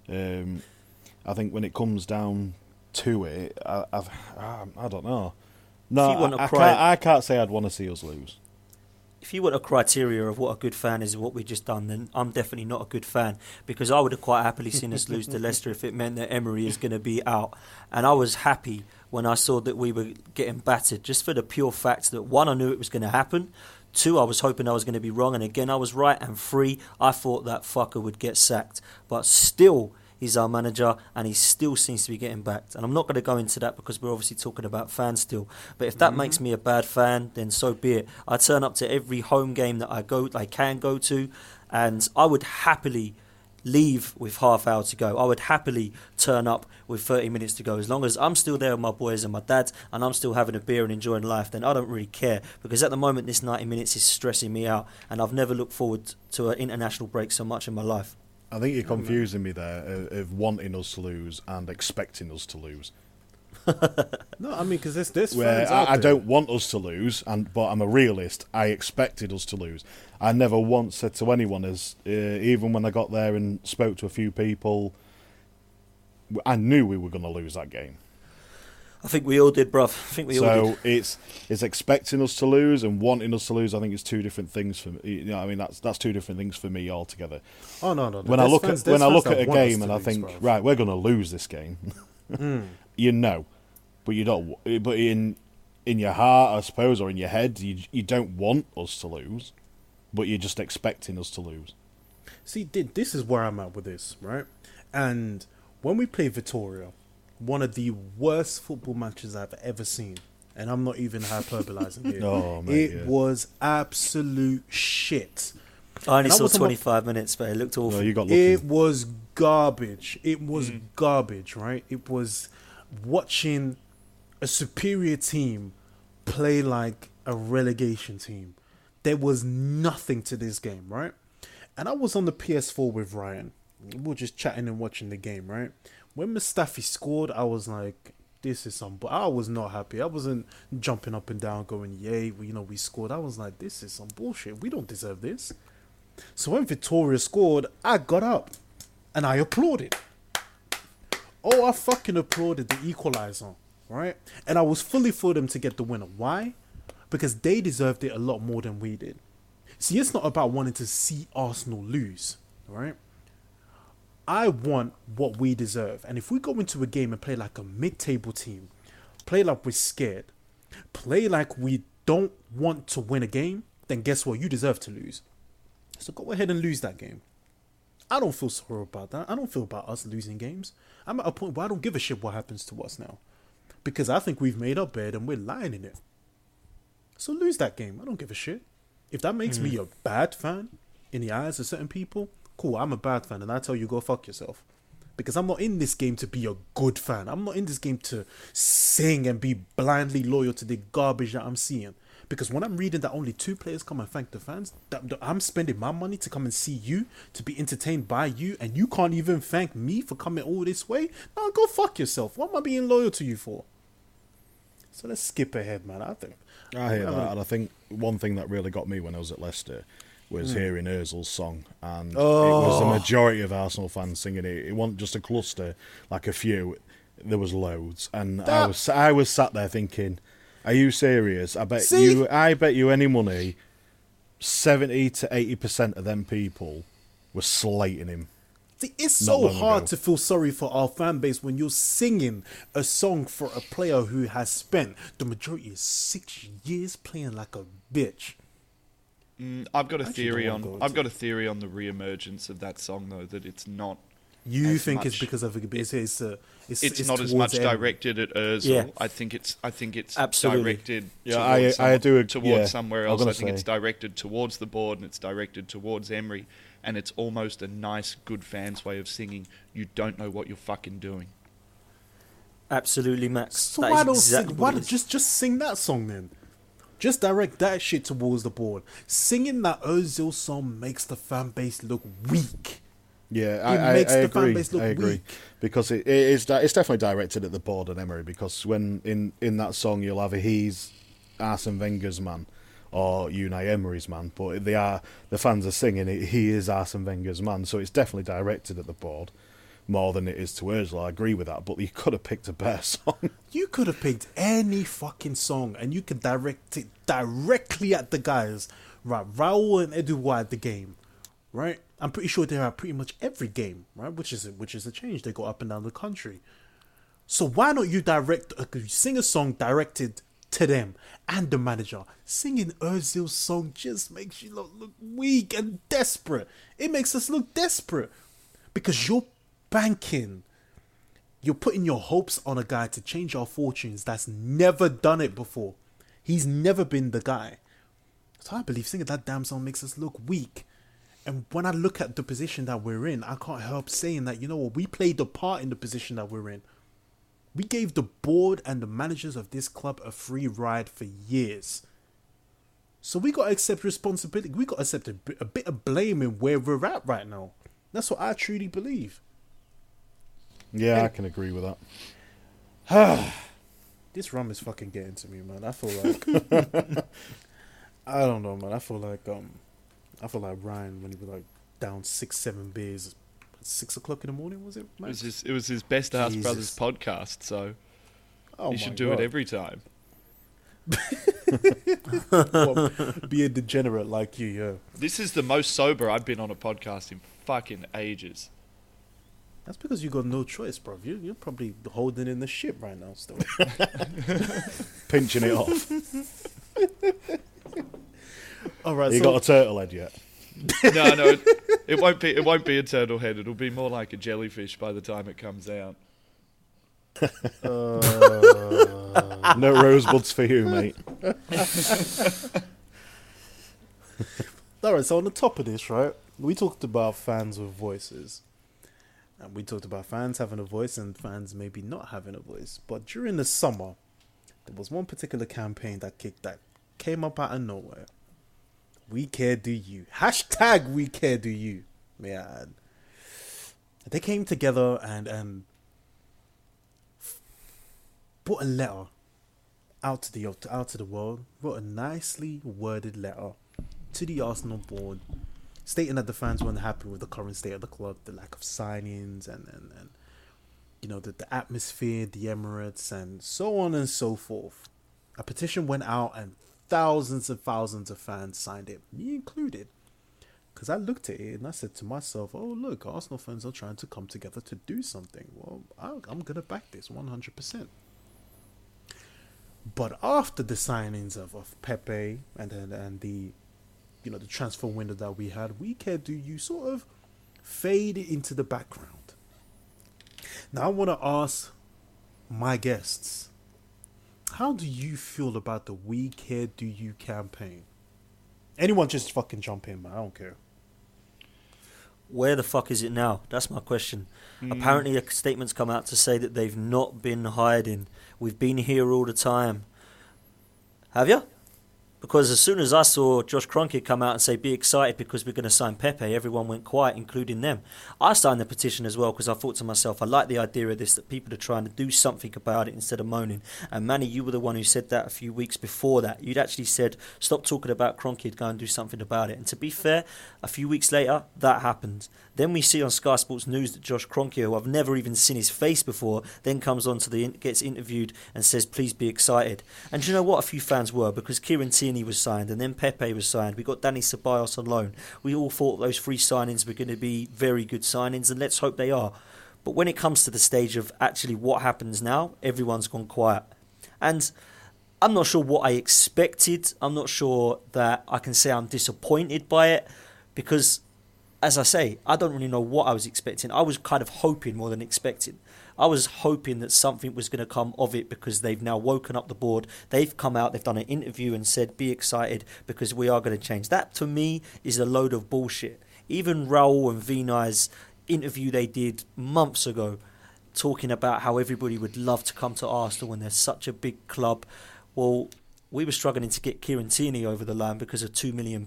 Um, I think when it comes down to it, I, I've, I, I don't know. No, If you want I, I cry- can't, I can't say I'd want to see us lose. if you want a criteria of what a good fan is what we've just done, then I'm definitely not a good fan because I would have quite happily seen us lose to Leicester if it meant that Emery is going to be out. And I was happy when I saw that we were getting battered just for the pure fact that one, I knew it was going to happen. Two, I was hoping I was going to be wrong. And again, I was right. And three, I thought that fucker would get sacked. But still, He's our manager, and he still seems to be getting backed. And I'm not going to go into that because we're obviously talking about fans still. But if that Mm-hmm. makes me a bad fan, then so be it. I turn up to every home game that I go, I can go to, and I would happily leave with half hour to go. I would happily turn up with 30 minutes to go. As long as I'm still there with my boys and my dad and I'm still having a beer and enjoying life, then I don't really care. Because at the moment, this 90 minutes is stressing me out and I've never looked forward to an international break so much in my life. I think you're confusing me there of, of wanting us to lose and expecting us to lose. No, I mean because there's there's Where fans out I, I there. don't want us to lose, and but I'm a realist. I expected us to lose. I never once said to anyone, as uh, even when I got there and spoke to a few people, I knew we were going to lose that game. I think we all did, bruv. I think we all did. so it's it's expecting us to lose and wanting us to lose. I think it's two different things for me. You know, I mean that's that's two different things for me altogether. Oh no, no. when I look fans- at when I look at a game to and I think bruv. right, we're going to lose this game. Mm. you know, but you don't. But in in your heart, I suppose, or in your head, you you don't want us to lose, but you're just expecting us to lose. See, this is where I'm at with this, right? And when we played Vitória, one of the worst football matches I've ever seen, and I'm not even hyperbolizing here. Oh, mate, it yeah. was absolute shit. I only And saw was on my- 25 minutes, but it looked awful. No, you got lucky. It was garbage. It was mm. garbage, right? It was watching a superior team play like a relegation team. There was nothing to this game, right? And I was on the PS4 with Ryan. We were just chatting and watching the game, right? When Mustafi scored, I was like, this is some. But I was not happy. I wasn't jumping up and down, going, "Yay!" We, you know, we scored. I was like, "This is some bullshit. We don't deserve this." So when Victoria scored, I got up and I applauded. Oh, I fucking applauded the equalizer, right? And I was fully for them to get the winner. Why? Because they deserved it a lot more than we did. See, it's not about wanting to see Arsenal lose, right? I want what we deserve. And if we go into a game and play like a mid table team, play like we're scared, play like we don't want to win a game, then guess what? You deserve to lose. So go ahead and lose that game. I don't feel sorry about that. I don't feel about us losing games. I'm at a point where I don't give a shit what happens to us now. Because I think we've made our bed and we're lying in it. So lose that game. I don't give a shit. If that makes me mm. a bad fan in the eyes of certain people, cool, I'm a bad fan and I tell you go fuck yourself. Because I'm not in this game to be a good fan. I'm not in this game to sing and be blindly loyal to the garbage that I'm seeing. Because when I'm reading that only two players come and thank the fans, that, that I'm spending my money to come and see you, to be entertained by you, and you can't even thank me for coming all this way. No, go fuck yourself. What am I being loyal to you for? So let's skip ahead, man. I think. I hear that, and I think one thing that really got me when I was at Leicester was hmm. hearing Özil's song, and it Oh. was the oh. majority of Arsenal fans singing it. It wasn't just a cluster, like a few. There was loads, and I was I was sat there thinking, "Are you serious? I bet See? you. I bet you any money, seventy to eighty percent of them people were slating him." See, it's so hard ago. to feel sorry for our fan base when you're singing a song for a player who has spent the majority of six years playing like a bitch. Mm, I've got a Actually, theory on. go I've into got a theory on the re-emergence of that song, though. That it's not. You As think it's because of it? It's it's, uh, it's, It's, it's not as much directed at Özil. Yeah. I think it's. I think it's Absolutely. directed. Yeah, towards I- I do ag- towards yeah, somewhere else. I gonna think it's directed towards the board and it's directed towards Emery, and it's almost a nice, good fans' way of singing. You don't know what you're fucking doing. Absolutely, Max. So That why is don't exactly sing, what why it just just sing that song then? Just direct that shit towards the board. Singing that Ozil song makes the fan base look weak. Yeah, It I, I, makes I the fan agree. base look I agree weak. because it, it is it's definitely directed at the board and Emery because when in in that song you'll have a he's Arsene Wenger's man or Unai Emery's man, but they are the fans are singing it. He is Arsene Wenger's man, so it's definitely directed at the board more than it is to Özil. I agree with that, but you could have picked a better song. You could have picked any fucking song and you could direct it directly at the guys. Right, Raul and at the game. Right? I'm pretty sure they're at pretty much every game, right? Which is which is a change. They go up and down the country. So why not you direct uh, sing a song directed to them and the manager? Singing Ozil's song just makes you look, look weak and desperate. It makes us look desperate because you're banking. You're putting your hopes on a guy to change our fortunes that's never done it before. He's never been the guy. So I believe singing that damn song makes us look weak. And when I look at the position that we're in, I can't help saying that, you know what, we played the part in the position that we're in. We gave the board and the managers of this club a free ride for years. So we got to accept responsibility. We got to accept a bit, a bit of blame in where we're at right now. That's what I truly believe. Yeah, I can agree with that. This rum is fucking getting to me, man. I feel like I don't know, man. I feel like um, I feel like Ryan when he was like down six, seven beers, at six o'clock in the morning. Was it? It was his, it was his best House Brothers podcast, so oh he should do God. it every time. Well, be a degenerate like you, yeah. This is the most sober I've been on a podcast in fucking ages. That's because you got no choice, bro. You, you're probably holding in the ship right now, still. Pinching it off. All right, you so got a turtle head yet? No, no, it, it won't be. It won't be a turtle head. It'll be more like a jellyfish by the time it comes out. uh, No rosebuds for you, mate. All right, so on the top of this, right, we talked about fans with voices. And we talked about fans having a voice and fans maybe not having a voice. But during the summer, there was one particular campaign that kicked that came up out of nowhere. We care do you. Hashtag we care do you. Add. They came together and and put a letter out to the out to the world, wrote a nicely worded letter to the Arsenal board, stating that the fans weren't happy with the current state of the club, the lack of signings, and and, and you know the, the atmosphere, the Emirates, and so on and so forth. A petition went out, and thousands and thousands of fans signed it, me included. Because I looked at it and I said to myself, "Oh look, Arsenal fans are trying to come together to do something. Well, I'm gonna back this 100 percent." But after the signings of, of Pepe and and, and the you know the transfer window that we had, we care do you sort of fade into the background. Now I want to ask my guests, how do you feel about the We Care Do You campaign? Anyone just fucking jump in, man. I don't care. Where the fuck is it now? That's my question. Hmm. Apparently, a statement's come out to say that they've not been hiding. We've been here all the time. Have you? Because as soon as I saw Josh Kroenke come out and say, be excited because we're going to sign Pepe, everyone went quiet, including them. I signed the petition as well because I thought to myself, I like the idea of this, that people are trying to do something about it instead of moaning. And Manny, you were the one who said that a few weeks before that. You'd actually said, stop talking about Kroenke, go and do something about it. And to be fair, a few weeks later, that happened. Then we see on Sky Sports News that Josh Kroenke, who I've never even seen his face before, then comes on to the gets interviewed and says, "Please be excited." And do you know what? A few fans were because Kieran Tierney was signed, and then Pepe was signed. We got Dani Ceballos on loan. We all thought those three signings were going to be very good signings, and let's hope they are. But when it comes to the stage of actually what happens now, everyone's gone quiet, and. I'm not sure what I expected. I'm not sure that I can say I'm disappointed by it because as I say, I don't really know what I was expecting. I was kind of hoping more than expecting. I was hoping that something was going to come of it because they've now woken up the board. They've come out, they've done an interview and said, be excited because we are going to change. That to me is a load of bullshit. Even Raul and Vinai's interview they did months ago, talking about how everybody would love to come to Arsenal when they're such a big club. Well, we were struggling to get Kieran Tierney over the line because of £2 million.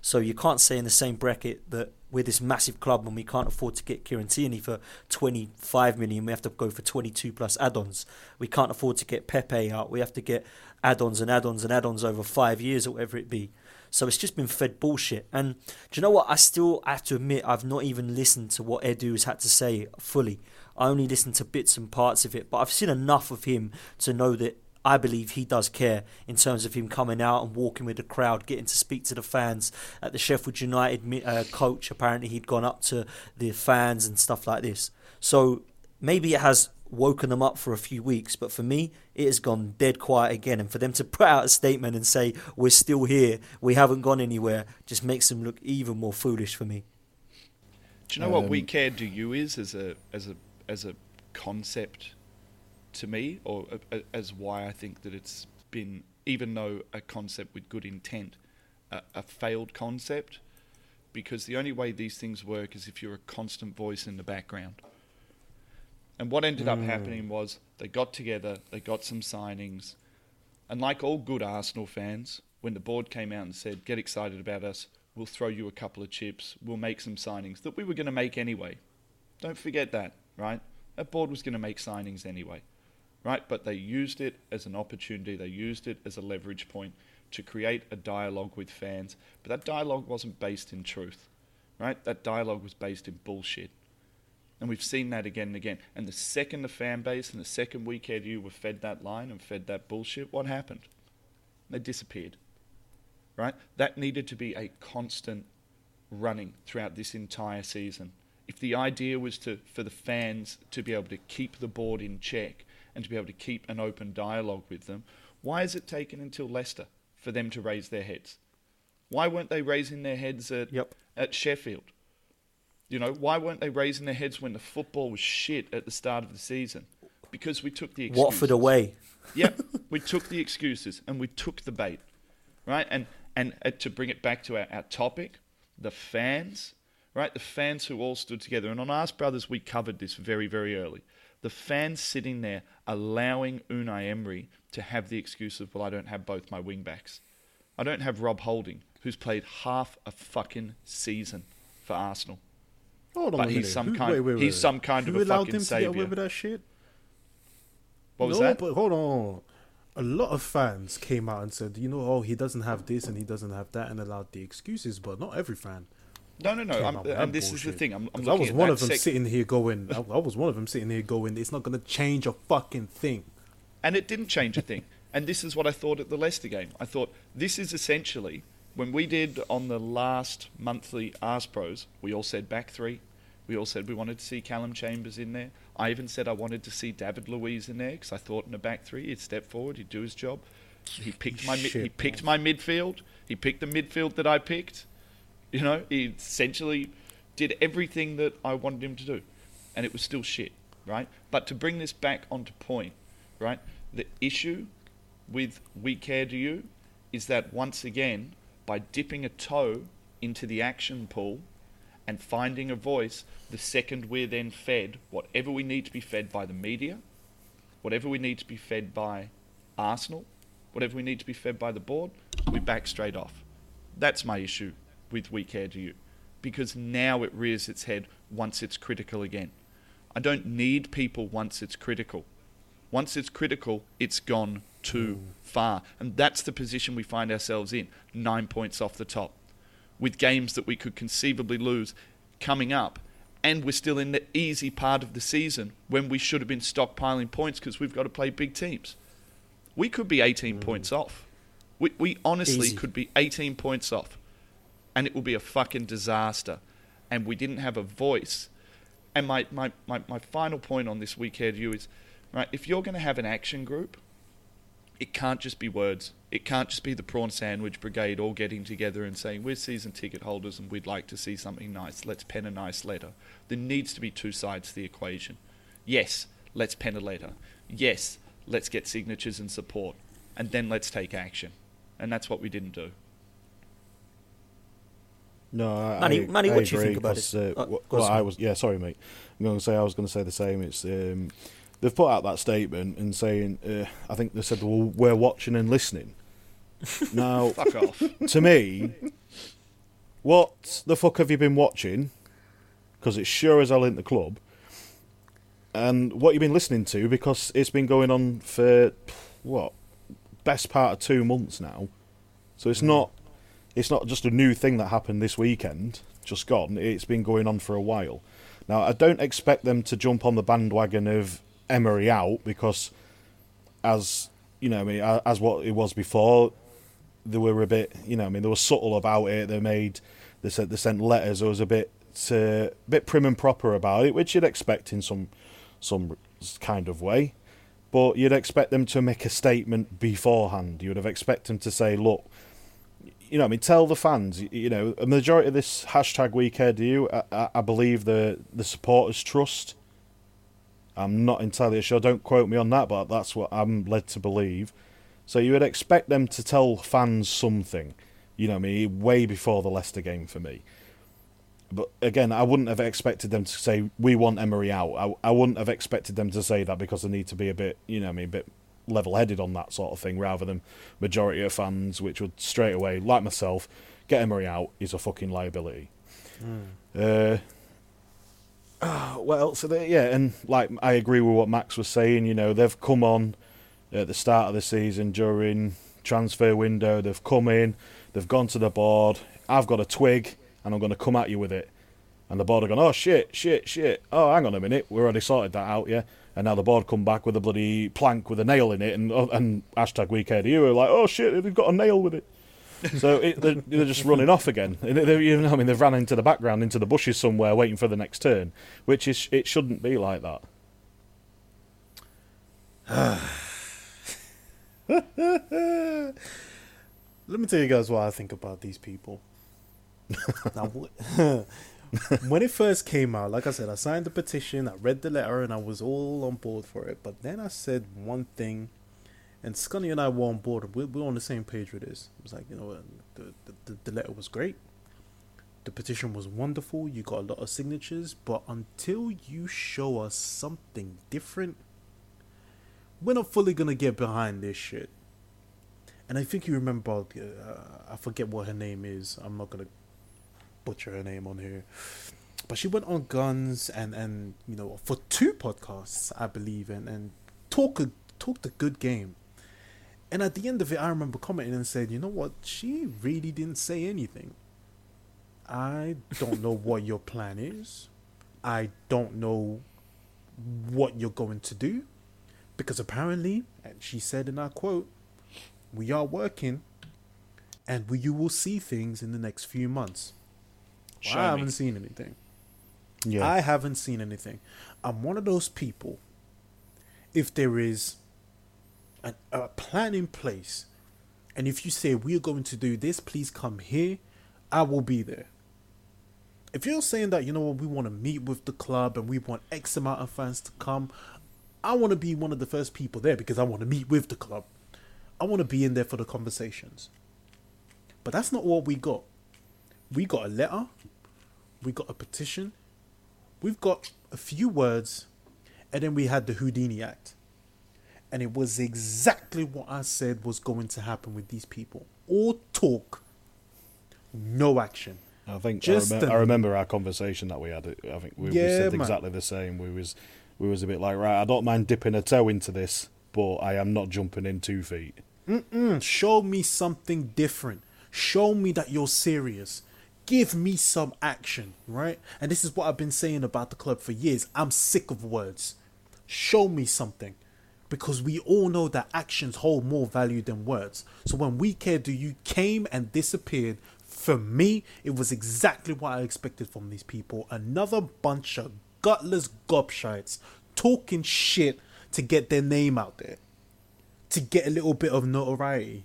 So you can't say in the same bracket that we're this massive club and we can't afford to get Kieran Tierney for 25 million. We have to go for 22 plus add-ons. We can't afford to get Pepe out. We have to get add-ons and add-ons and add-ons over five years or whatever it be. So it's just been fed bullshit. And do you know what? I still have to admit I've not even listened to what Edu has had to say fully. I only listened to bits and parts of it, but I've seen enough of him to know that I believe he does care in terms of him coming out and walking with the crowd, getting to speak to the fans. At the Sheffield United uh, coach, apparently he'd gone up to the fans and stuff like this. So maybe it has woken them up for a few weeks, but for me, it has gone dead quiet again. And for them to put out a statement and say, we're still here, we haven't gone anywhere, just makes them look even more foolish for me. Do you know what Um, we care do you is as a as a as a concept to me, or a- as why I think that it's been, even though a concept with good intent, a, a failed concept, because the only way these things work is if you're a constant voice in the background. And what ended up mm. happening was they got together, they got some signings, and like all good Arsenal fans, when the board came out and said, "Get excited about us, we'll throw you a couple of chips, we'll make some signings that we were going to make anyway." Don't forget that, right? That board was going to make signings anyway, right? But they used it as an opportunity, they used it as a leverage point to create a dialogue with fans. But that dialogue wasn't based in truth, right? That dialogue was based in bullshit. And we've seen that again and again. And the second the fan base and the second we cared you were fed that line and fed that bullshit, what happened? They disappeared. Right? That needed to be a constant running throughout this entire season. If the idea was to for the fans to be able to keep the board in check and to be able to keep an open dialogue with them, why has it taken until Leicester for them to raise their heads? Why weren't they raising their heads at Yep. at Sheffield? You know, why weren't they raising their heads when the football was shit at the start of the season? Because we took the excuses. Watford away. Yep, we took the excuses and we took the bait, right? And and uh, to bring it back to our, our topic, the fans, right? The fans who all stood together. And on Ask Brothers, we covered this very very early. The fans sitting there allowing Unai Emery to have the excuse of, well, I don't have both my wing backs. I don't have Rob Holding, who's played half a fucking season for Arsenal. Hold on But he's some Who- kind- wait, wait, he's wait. some kind of Who a allowed fucking to get away with that shit? What was no, that? but hold on. A lot of fans came out and said, you know, oh, he doesn't have this and he doesn't have that, and allowed the excuses. But not every fan. No, no, no. I'm, out with and this is the thing. I'm, I'm I was one of them sec- sitting here going. I, I was one of them sitting here going. It's not going to change a fucking thing. And it didn't change a thing. And this is what I thought at the Leicester game. I thought this is essentially when we did on the last monthly Ask Pros, we all said back three. We all said we wanted to see Calum Chambers in there. I even said I wanted to see David Luiz in there because I thought in a back three he'd step forward, he'd do his job. He picked my mid- he Shit, picked my midfield. He picked the midfield that I picked. You know, he essentially did everything that I wanted him to do, and it was still shit, right? But to bring this back onto point, right? The issue with We Care Do You is that once again, by dipping a toe into the action pool and finding a voice, the second we're then fed whatever we need to be fed by the media, whatever we need to be fed by Arsenal, whatever we need to be fed by the board, we back straight off. That's my issue with We Care Do You. Because now it rears its head once it's critical again. I don't need people once it's critical. Once it's critical, it's gone too mm. far. And that's the position we find ourselves in nine points off the top, with games that we could conceivably lose coming up. And we're still in the easy part of the season when we should have been stockpiling points because we've got to play big teams. We could be 18 mm. points off. We, we honestly Easy. could be 18 points off. And it will be a fucking disaster. And we didn't have a voice. And my, my, my, my final point on this We Care Do You is right, if you're going to have an action group, it can't just be words. It can't just be the prawn sandwich brigade all getting together and saying, We're season ticket holders and we'd like to see something nice. Let's pen a nice letter. There needs to be two sides to the equation. Yes, let's pen a letter. Yes, let's get signatures and support. And then let's take action. And that's what we didn't do. No, I, Manny- Manny, I what do you think about it? Uh, Uh, wh- well, I was yeah. Sorry, mate. I'm going to say I was going to say the same. It's um, they've put out that statement and saying uh, I think they said well, we're watching and listening. now, Fuck off. to me, what the fuck have you been watching? Because it's sure as hell in the club. And what you've been listening to because it's been going on for what best part of two months now. So it's not it's not just a new thing that happened this weekend, just gone. It's been going on for a while. Now I don't expect them to jump on the bandwagon of Emery out because, as you know, I mean, as what it was before, they were a bit, you know, I mean, they were subtle about it. They made, they said they sent letters. It was a bit, uh, bit prim and proper about it, which you'd expect in some, some kind of way. But you'd expect them to make a statement beforehand. You would have expected them to say, look, you know, I mean, tell the fans. You, know, a majority of this hashtag We Care Do You, I, I, believe the the supporters trust. I'm not entirely sure. Don't quote me on that, but that's what I'm led to believe. So you would expect them to tell fans something, you know, I mean, way before the Leicester game for me. But again, I wouldn't have expected them to say we want Emery out. I, I wouldn't have expected them to say that because they need to be a bit, you know, I mean, a bit level-headed on that sort of thing, rather than majority of fans, which would straight away, like myself, get Emery out is a fucking liability. Uh, ah, what else are they? Yeah, and like I agree with what Max was saying. You know, they've come on at the start of the season during transfer window. They've come in, they've gone to the board. I've got a twig, and I'm going to come at you with it. And the board are going, oh shit, shit, shit. Oh, hang on a minute, we already sorted that out, yeah. And now the board come back with a bloody plank with a nail in it, and oh, and hashtag We Care Do You are like, oh shit, they've got a nail with it. so it, they're, they're just running off again. And they- you know, I mean, they've ran into the background, into the bushes somewhere, waiting for the next turn, which is it shouldn't be like that. Let me tell you guys what I think about these people. now, when it first came out, like I said, I signed the petition, I read the letter, and I was all on board for it. But then I said one thing, and Scunny and I were on board. We're, we're on the same page with this. It was like, you know, the, the, the letter was great. The petition was wonderful. You got a lot of signatures. But until you show us something different, we're not fully going to get behind this shit. And I think you remember, uh, I forget what her name is. I'm not gonna butcher her name on here, but she went on Guns and and you know for two podcasts, I believe, and and talk a talked a good game. And at the end of it, I remember commenting and said, you know what, she really didn't say anything. I don't know what your plan is. I don't know what you're going to do, because apparently, and she said in our quote we are working and we, you will see things in the next few months. Well, Show I me. haven't seen anything. Yeah, I haven't seen anything. I'm one of those people. If there is an, a plan in place, and if you say we're going to do this, please come here, I will be there. If you're saying that you know what we want to meet with the club and we want X amount of fans to come, I want to be one of the first people there because I want to meet with the club. I want to be in there for the conversations. But that's not what we got. We got a letter, we got a petition, we've got a few words, and then we had the Houdini Act. And it was exactly what I said was going to happen with these people. All talk, no action. I think just I, remem- a- I remember our conversation that we had. I think we, we said man. exactly the same. We was we was a bit like, right, I don't mind dipping a toe into this, but I am not jumping in two feet. Mm, show me something different. Show me that you're serious. Give me some action, right? And this is what I've been saying about the club for years. I'm sick of words. Show me something. Because we all know that actions hold more value than words. So when We Care Do You came and disappeared, for me, it was exactly what I expected from these people. Another bunch of gutless gobshites talking shit to get their name out there to get a little bit of notoriety.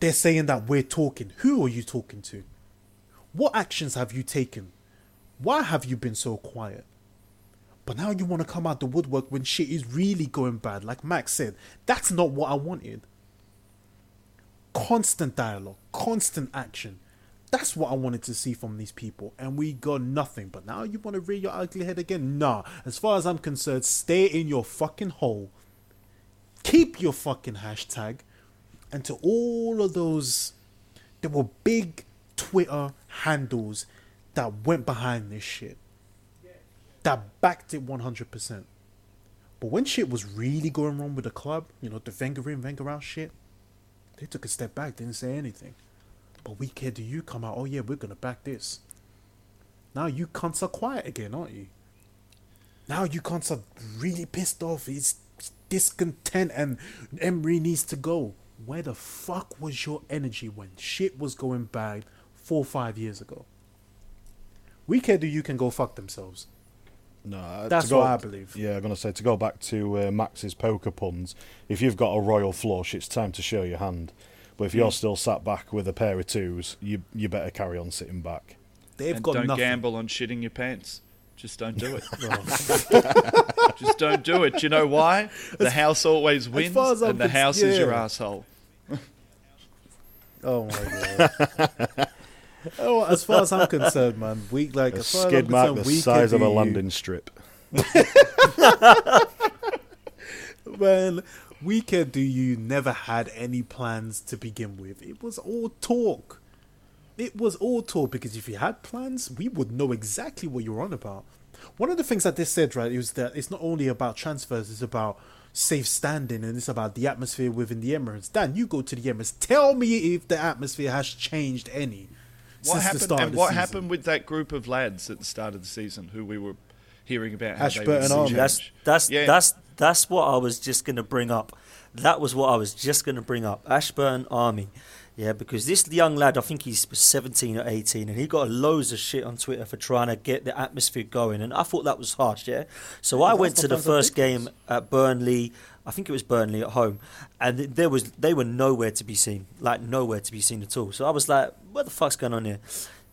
They're saying that we're talking. Who are you talking to? What actions have you taken? Why have you been so quiet? But now you want to come out the woodwork when shit is really going bad. Like Max said, that's not what I wanted. Constant dialogue, constant action. That's what I wanted to see from these people, and we got nothing. But now you want to rear your ugly head again? Nah. As far as I'm concerned, stay in your fucking hole keep your fucking hashtag and to all of those there were big twitter handles that went behind this shit that backed it 100% but when shit was really going wrong with the club you know the Wenger in Wenger out shit they took a step back didn't say anything but we care do you come out oh yeah we're gonna back this now you cunts are quiet again aren't you now you cunts are really pissed off. He's discontent and Emery needs to go. Where the fuck was your energy when shit was going bad four or five years ago? We care do you can go fuck themselves. No, uh, That's go, what I believe. Yeah, I'm gonna say to go back to uh, Max's poker puns. If you've got a royal flush, it's time to show your hand. But if you're still sat back with a pair of twos, you you better carry on sitting back. They've and got don't nothing. gamble on shitting your pants. Just don't do it. Just don't do it. Do you know why? The house always wins, far as and the cons- house is your asshole. Oh my god. Oh, as far as I'm concerned, man, we like A as far as skid I'm mark the size of a do landing strip. Man, We Care Do You never had any plans to begin with. It was all talk. It was all talk because if you had plans, we would know exactly what you're on about. One of the things that they said, right, is that it's not only about transfers, it's about safe standing and it's about the atmosphere within the Emirates. Dan, you go to the Emirates. Tell me if the atmosphere has changed any What since the happened? start And of what season. happened with that group of lads at the start of the season who we were hearing about how they Ashburton would see Army. That's that's Yeah. that's that's what I was just gonna bring up. That was what I was just gonna bring up. Ashburton Army, yeah, because this young lad, I think he's seventeen or eighteen, and he got loads of shit on Twitter for trying to get the atmosphere going, and I thought that was harsh, yeah. So I went to the first game at Burnley. I think it was Burnley at home, and there was they were nowhere to be seen, like nowhere to be seen at all. So I was like, "What the fuck's going on here?"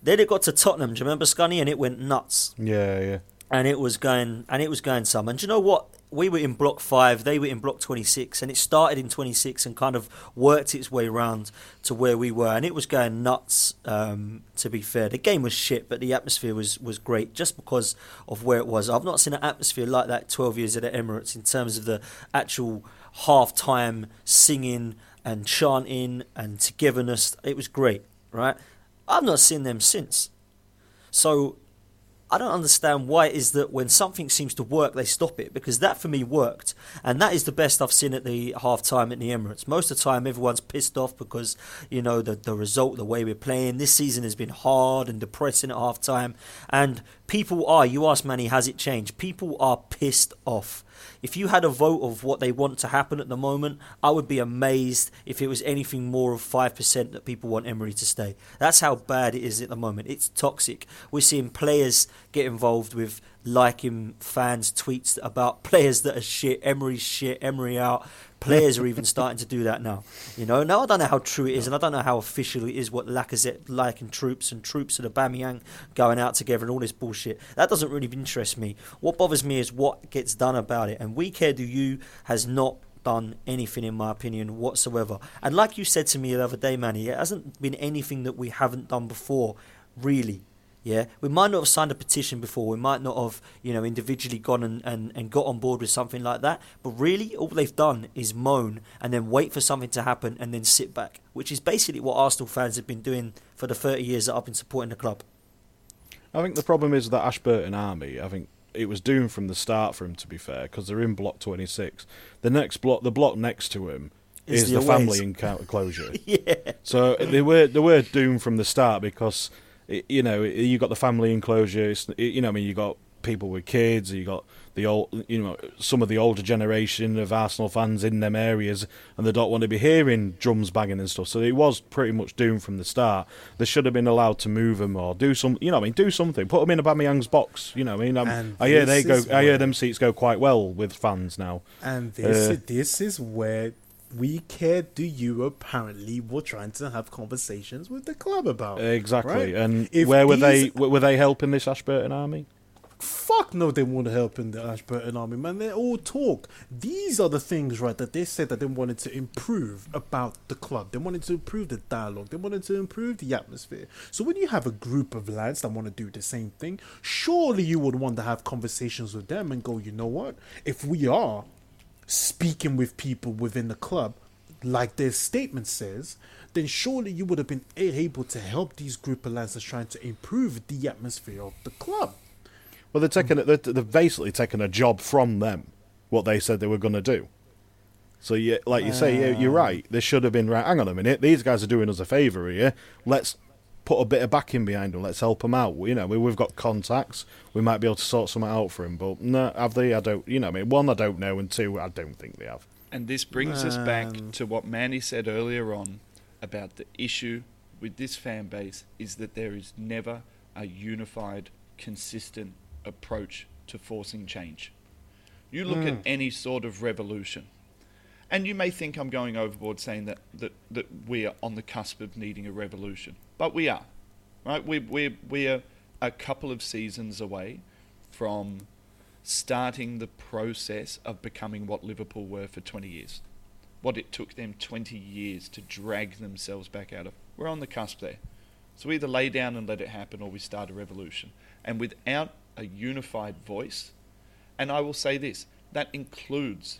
Then it got to Tottenham. Do you remember Scunny? And it went nuts Yeah, yeah. and it was going and it was going some. And do you know what? We were in block five, they were in block twenty six, and it started in twenty six and kind of worked its way round to where we were, and it was going nuts. Um, to be fair, the game was shit, but the atmosphere was was great just because of where it was. I've not seen an atmosphere like that twelve years at the Emirates in terms of the actual half time singing and chanting and togetherness. It was great, right? I've not seen them since. So I don't understand why it is that when something seems to work, they stop it because that for me worked, and that is the best I've seen at the half time at the Emirates. Most of the time, everyone's pissed off because you know the the result, the way we're playing. This season has been hard and depressing at half time, and people are. You ask Manny, has it changed? People are pissed off. If you had a vote of what they want to happen at the moment, I would be amazed if it was anything more of 5% that people want Emery to stay. That's how bad it is at the moment. It's toxic. We're seeing players get involved with liking fans' tweets about players that are shit, Emery's shit, Emery out. Players are even starting to do that now. You know, now I don't know how true it is, and I don't know how official it is what Lacazette liking troops and troops and Aubameyang going out together and all this bullshit. That doesn't really interest me. What bothers me is what gets done about it. And We Care Do You has not done anything, in my opinion, whatsoever. And like you said to me the other day, Manny, it hasn't been anything that we haven't done before, really. Yeah, we might not have signed a petition before. We might not have, you know, individually gone and, and, and got on board with something like that. But really, all they've done is moan and then wait for something to happen and then sit back, which is basically what Arsenal fans have been doing for the 30 years that I've been supporting the club. I think the problem is that Ashburton Army. I think it was doomed from the start for him. To be fair, because they're in block twenty six. The next block, the block next to him, Is is, the the, family enclosure. yeah. So they were they were doomed from the start because you know you got the family enclosure. It's, you know, I mean, you got people with kids. You got the old, you know, some of the older generation of Arsenal fans in them areas, and they don't want to be hearing drums banging and stuff. So it was pretty much doomed from the start. They should have been allowed to move them or do some, you know, I mean, do something. Put them in a Aubameyang's box. You know, I mean, I'm, I hear they go. I hear them seats go quite well with fans now. And this Uh, this is where we care. Do you apparently were trying to have conversations with the club about? Exactly. right? And If where were they? Were they helping this Ashburton Army? Fuck no, they want to help in the Ashburton Army, man. They're all talk. These are the things, right, that they said that they wanted to improve about the club. They wanted to improve the dialogue. They wanted to improve the atmosphere. So when you have a group of lads that want to do the same thing, surely you would want to have conversations with them and go, you know what? If we are speaking with people within the club, like their statement says, then surely you would have been able to help these group of lads that's trying to improve the atmosphere of the club. Well, they're taking they're, they're basically taking a job from them, what they said they were going to do. So, yeah, like you say, you're uh. right. They should have been right. Hang on a minute, these guys are doing us a favour here. Let's put a bit of backing behind them. Let's help them out. You know, we, we've got contacts. We might be able to sort something out for him. But no, have they? I don't. You know, I mean, one, I don't know, and two, I don't think they have. And this brings us back um, to what Manny said earlier on about the issue with this fan base is that there is never a unified, consistent approach to forcing change. You look at hmm. any sort of revolution, And you may think I'm going overboard saying that, that, that we are on the cusp of needing a revolution, but we are, right? We we we are a couple of seasons away from starting the process of becoming what Liverpool were for 20 years. What it took them 20 years to drag themselves back out of. We're on the cusp there. So we either lay down and let it happen or we start a revolution. And without a unified voice, and I will say this, that includes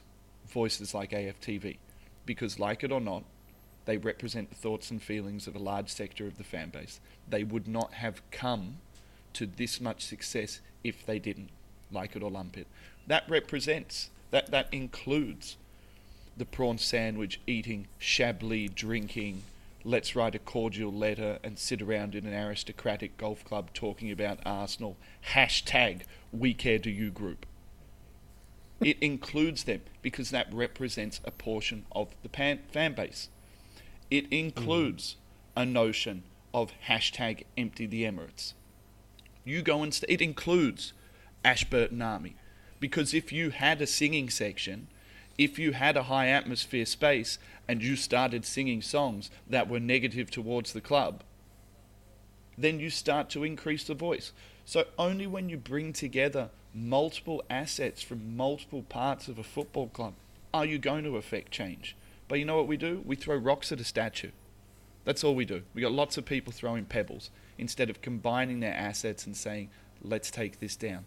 voices like AFTV, because like it or not, they represent the thoughts and feelings of a large sector of the fan base. They would not have come to this much success if they didn't like it or lump it. That represents, that, that includes the prawn sandwich eating, Chablis drinking, let's write a cordial letter and sit around in an aristocratic golf club talking about Arsenal. Hashtag We Care Do You group. It includes them because that represents a portion of the pan- fan base. It includes mm. a notion of hashtag empty the Emirates. You go and st- it includes Ashburton Army. Because if you had a singing section, if you had a high atmosphere space and you started singing songs that were negative towards the club, then you start to increase the voice. So only when you bring together multiple assets from multiple parts of a football club are you going to affect change. But you know what we do? We throw rocks at a statue. That's all we do. We got lots of people throwing pebbles instead of combining their assets and saying, let's take this down.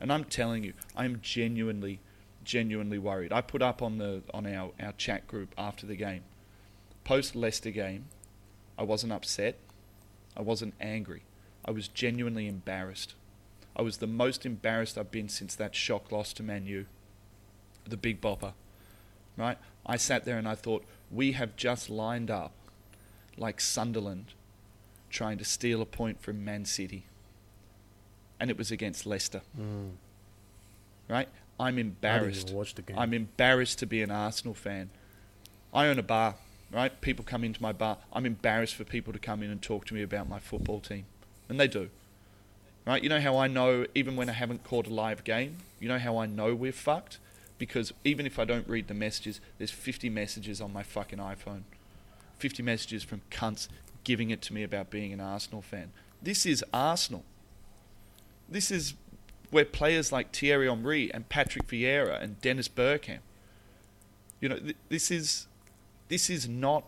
And I'm telling you, I'm genuinely, genuinely worried. I put up on the on our, our chat group after the game. Post Leicester game, I wasn't upset. I wasn't angry. I was genuinely embarrassed. I was the most embarrassed I've been since that shock loss to Manu, the big bopper. Right? I sat there and I thought, we have just lined up like Sunderland trying to steal a point from Man City and it was against Leicester. Mm. Right? I'm embarrassed. I'm embarrassed to be an Arsenal fan. I own a bar, right? People come into my bar. I'm embarrassed for people to come in and talk to me about my football team. And they do. Right? You know how I know, even when I haven't caught a live game, you know how I know we're fucked? Because even if I don't read the messages, there's 50 messages on my fucking iPhone. 50 messages from cunts giving it to me about being an Arsenal fan. This is Arsenal. This is where players like Thierry Henry and Patrick Vieira and Dennis Bergkamp, you know, th- this is this is not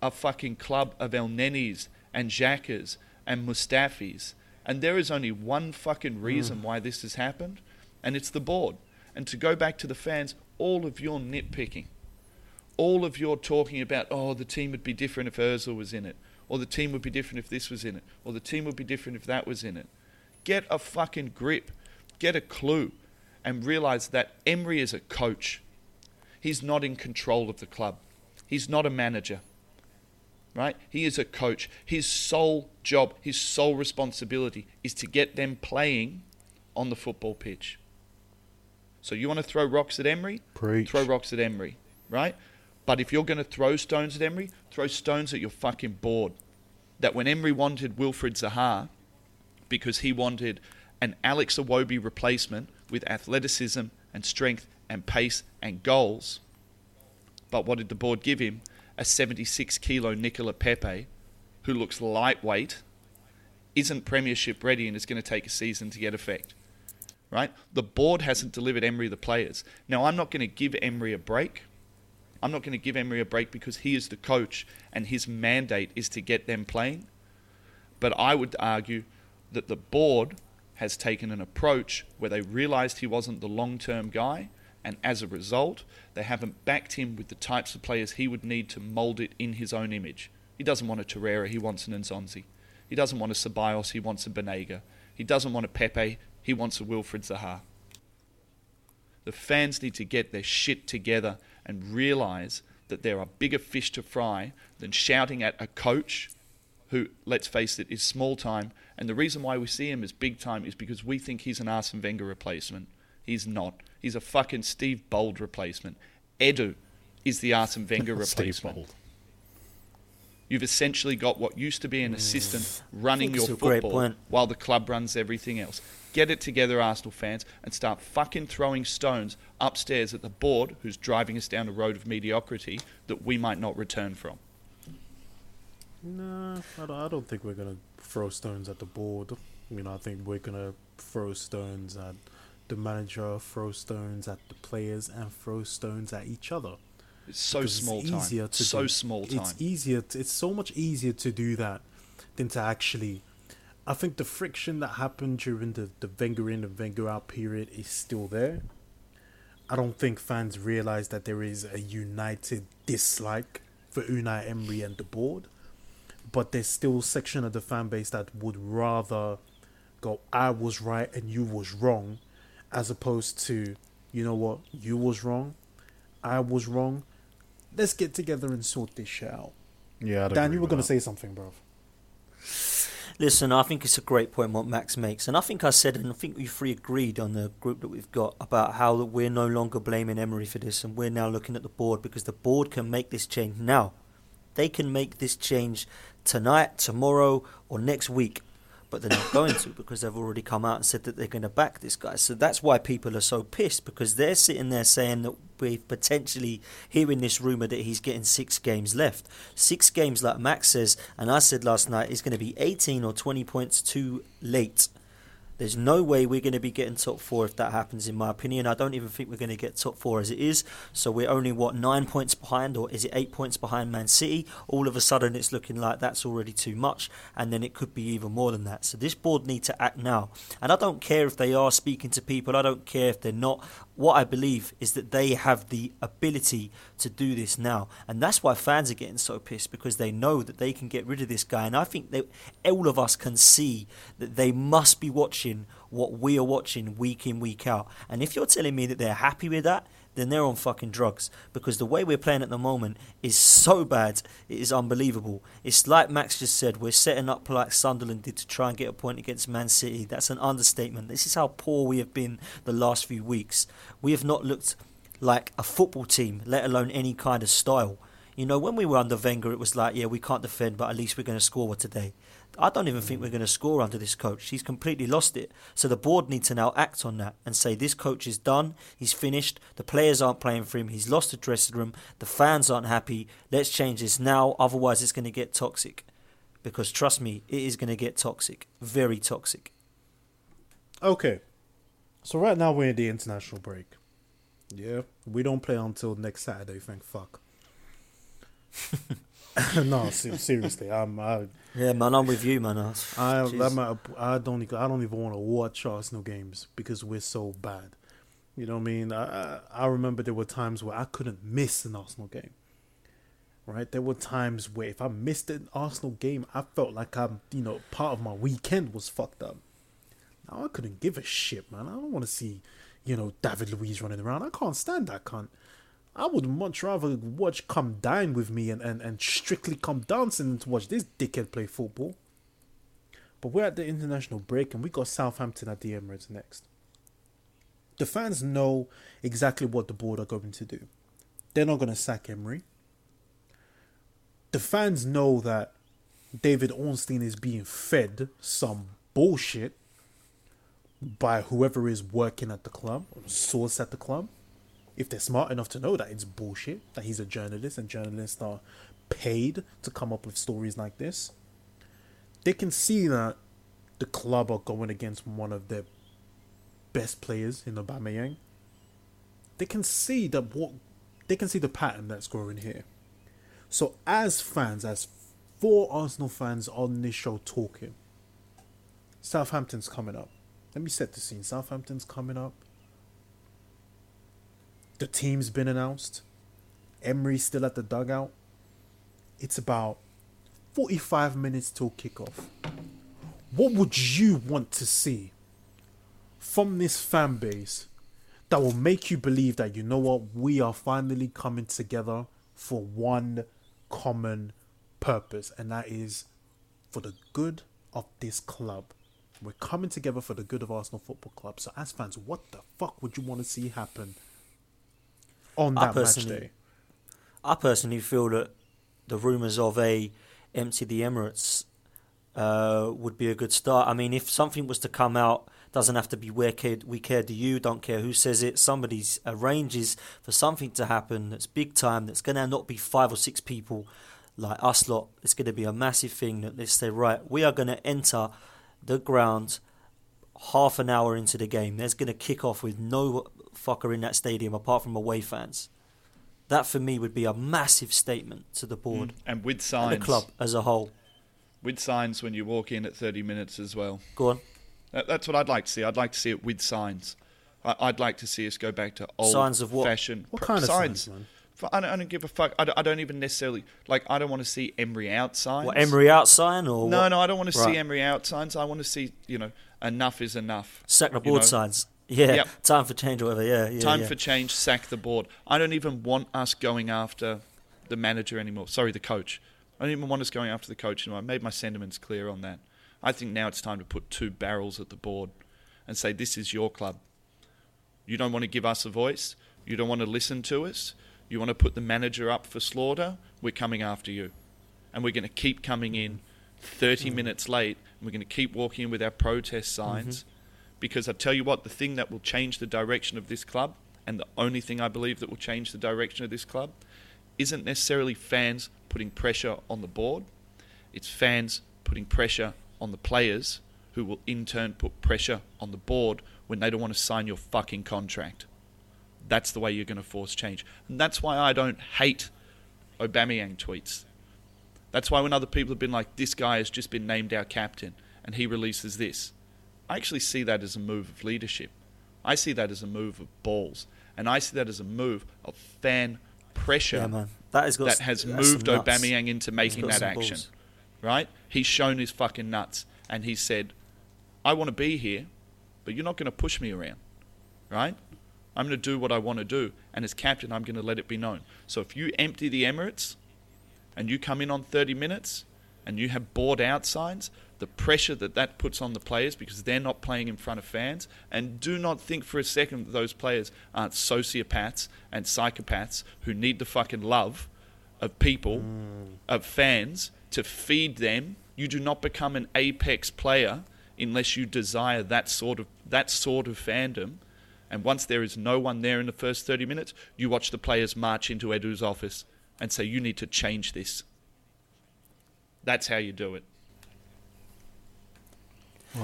a fucking club of Elnenis and Xhakas and Mustafis. And there is only one fucking reason mm. why this has happened, and it's the board. And to go back to the fans, all of your nitpicking, all of your talking about, oh, the team would be different if Ozil was in it, or the team would be different if this was in it, or the team would be different if that was in it. Get a fucking grip. Get a clue. And realize that Emery is a coach. He's not in control of the club. He's not a manager. Right? He is a coach. His sole job, his sole responsibility is to get them playing on the football pitch. So you want to throw rocks at Emery? Preach. Throw rocks at Emery, right? But if you're going to throw stones at Emery, throw stones at your fucking board. That when Emery wanted Wilfried Zaha, because he wanted an Alex Iwobi replacement with athleticism and strength and pace and goals. But what did the board give him? A 76 kilo Nicola Pepe, who looks lightweight, isn't premiership ready, and is going to take a season to get effect. Right? The board hasn't delivered Emery the players. Now, I'm not going to give Emery a break. I'm not going to give Emery a break because he is the coach and his mandate is to get them playing. But I would argue that the board has taken an approach where they realised he wasn't the long term guy, and as a result, they haven't backed him with the types of players he would need to mould it in his own image. He doesn't want a Torreira, he wants an Nzonzi. He doesn't want a Ceballos, he wants a Banega. He doesn't want a Pepe, he wants a Wilfried Zaha. The fans need to get their shit together and realise that there are bigger fish to fry than shouting at a coach who, let's face it, is small time and the reason why we see him as big time is because we think he's an Arsene Wenger replacement. He's not. He's a fucking Steve Bould replacement. Edu is the Arsene Wenger replacement. You've essentially got what used to be an assistant mm. running your football while the club runs everything else. Get it together, Arsenal fans, and start fucking throwing stones upstairs at the board who's driving us down a road of mediocrity that we might not return from. No, I don't, I don't think we're gonna throw stones at the board. You know, I think we're gonna throw stones at the manager, throw stones at the players, and throw stones at each other. It's so Because it's small easier time. to So do. small time. It's easier. To, it's so much easier to do that than to actually. I think the friction that happened during the the Wenger in and Wenger out period is still there. I don't think fans realize that there is a united dislike for Unai Emery and the board, but there's still a section of the fan base that would rather go, "I was right and you was wrong," as opposed to, you know what, you was wrong, I was wrong. Let's get together and sort this shit out. Yeah, I'd Dan, agree you were going to say something, bro. Listen, I think it's a great point what Max makes, and I think I said, and I think we three agreed on the group that we've got about how that we're no longer blaming Emery for this, and we're now looking at the board because the board can make this change now. They can make this change tonight, tomorrow, or next week, but they're not going to because they've already come out and said that they're going to back this guy. So that's why people are so pissed because they're sitting there saying that we're potentially hearing this rumor that he's getting six games left. Six games, like Max says, and I said last night, is going to be 18 or 20 points too late. There's no way we're going to be getting top four if that happens, in my opinion. I don't even think we're going to get top four as it is. So we're only, what, nine points behind, or is it eight points behind Man City? All of a sudden, it's looking like that's already too much, and then it could be even more than that. So this board need to act now. And I don't care if they are speaking to people, I don't care if they're not. What I believe is that they have the ability to do this now. And that's why fans are getting so pissed because they know that they can get rid of this guy. And I think that all of us can see that they must be watching what we are watching week in, week out. And if you're telling me that they're happy with that, then they're on fucking drugs because the way we're playing at the moment is so bad, it is unbelievable. It's like Max just said, we're setting up like Sunderland did to try and get a point against Man City. That's an understatement. This is how poor we have been the last few weeks. We have not looked like a football team, let alone any kind of style. You know, when we were under Wenger, it was like, yeah, we can't defend, but at least we're going to score today. I don't even think we're going to score under this coach. He's completely lost it. So the board need to now act on that and say this coach is done. He's finished. The players aren't playing for him. He's lost the dressing room. The fans aren't happy. Let's change this now. Otherwise, it's going to get toxic. Because trust me, it is going to get toxic. Very toxic. Okay. So right now we're in the international break. Yeah, we don't play until next Saturday. Thank fuck. no, seriously, I'm I Yeah, man, I'm with you, man. I, I Jeez. I'm not- I don't I don't even want to watch Arsenal games because we're so bad. You know what I mean? I I I remember there were times where I couldn't miss an Arsenal game. Right? There were times where if I missed an Arsenal game, I felt like I'm you know part of my weekend was fucked up. Now I couldn't give a shit, man. I don't want to see you know David Luiz running around. I can't stand that cunt. I would much rather watch Come Dine with me and, and, and strictly come dancing to watch this dickhead play football. But we're at the international break and we got Southampton at the Emirates next. The fans know exactly what the board are going to do. They're not going to sack Emery. The fans know that David Ornstein is being fed some bullshit by whoever is working at the club, source at the club. If they're smart enough to know that it's bullshit, that he's a journalist and journalists are paid to come up with stories like this, they can see that the club are going against one of their best players in Aubameyang. They can see that what they can see the pattern that's growing here. So as fans, as four Arsenal fans on this show talking, Southampton's coming up. Let me set the scene. Southampton's coming up. The team's been announced. Emery's still at the dugout. It's about 45 minutes till kickoff. What would you want to see from this fan base that will make you believe that, you know what, we are finally coming together for one common purpose, and that is for the good of this club. We're coming together for the good of Arsenal Football Club. So, as fans, what the fuck would you want to see happen on I that match personally- day? I personally feel that the rumours of a empty the Emirates uh, would be a good start. I mean, if something was to come out, doesn't have to be we care, we care do you, don't care who says it. Somebody's arranges for something to happen that's big time, that's going to not be five or six people like us lot. It's going to be a massive thing that they say, right, we are going to enter the ground half an hour into the game. There's going to kick off with no fucker in that stadium apart from away fans. That for me would be a massive statement to the board mm. And with and signs. the club as a whole. With signs when you walk in at 30 minutes as well. Go on. That's what I'd like to see. I'd like to see it with signs. I, I'd like to see us go back to old Signs of what? fashioned What pr- kind of signs. signs, man? F- I don't, I don't give a fuck. I don't, I don't even necessarily like. I don't want to see Emery out signs. What Emery out sign or No, what? no, I don't want to Right. see Emery out signs. I want to see you know enough is enough. sack the you board know. signs. Yeah, Yep. time for change or whatever. Yeah, yeah. Time yeah. for change. Sack the board. I don't even want us going after the manager anymore. Sorry, the coach. I don't even want us going after the coach anymore. I made my sentiments clear on that. I think now it's time to put two barrels at the board and say, this is your club. You don't want to give us a voice. You don't want to listen to us. You want to put the manager up for slaughter. We're coming after you. And we're going to keep coming in 30 mm-hmm. minutes late. And we're going to keep walking in with our protest mm-hmm. signs. Because I tell you what, the thing that will change the direction of this club, and the only thing I believe that will change the direction of this club, isn't necessarily fans putting pressure on the board. It's fans putting pressure on the players who will in turn put pressure on the board when they don't want to sign your fucking contract. That's the way you're going to force change. And that's why I don't hate Aubameyang tweets. That's why when other people have been like, this guy has just been named our captain and he releases this, I actually see that as a move of leadership. I see that as a move of balls. And I see that as a move of fan pressure Yeah, man. That has got that s- has moved. Aubameyang into making that action. balls. Right? He's shown his fucking nuts and he said, I want to be here, but you're not going to push me around. Right? I'm going to do what I want to do. And as captain, I'm going to let it be known. So if you empty the Emirates and you come in on 30 minutes and you have bored out signs, the pressure that that puts on the players because they're not playing in front of fans, and do not think for a second that those players aren't sociopaths and psychopaths who need the fucking love of people, mm. of fans, to feed them. You do not become an apex player unless you desire that sort of that sort of fandom. And once there is no one there in the first 30 minutes, you watch the players march into Edu's office and say, You need to change this. That's how you do it.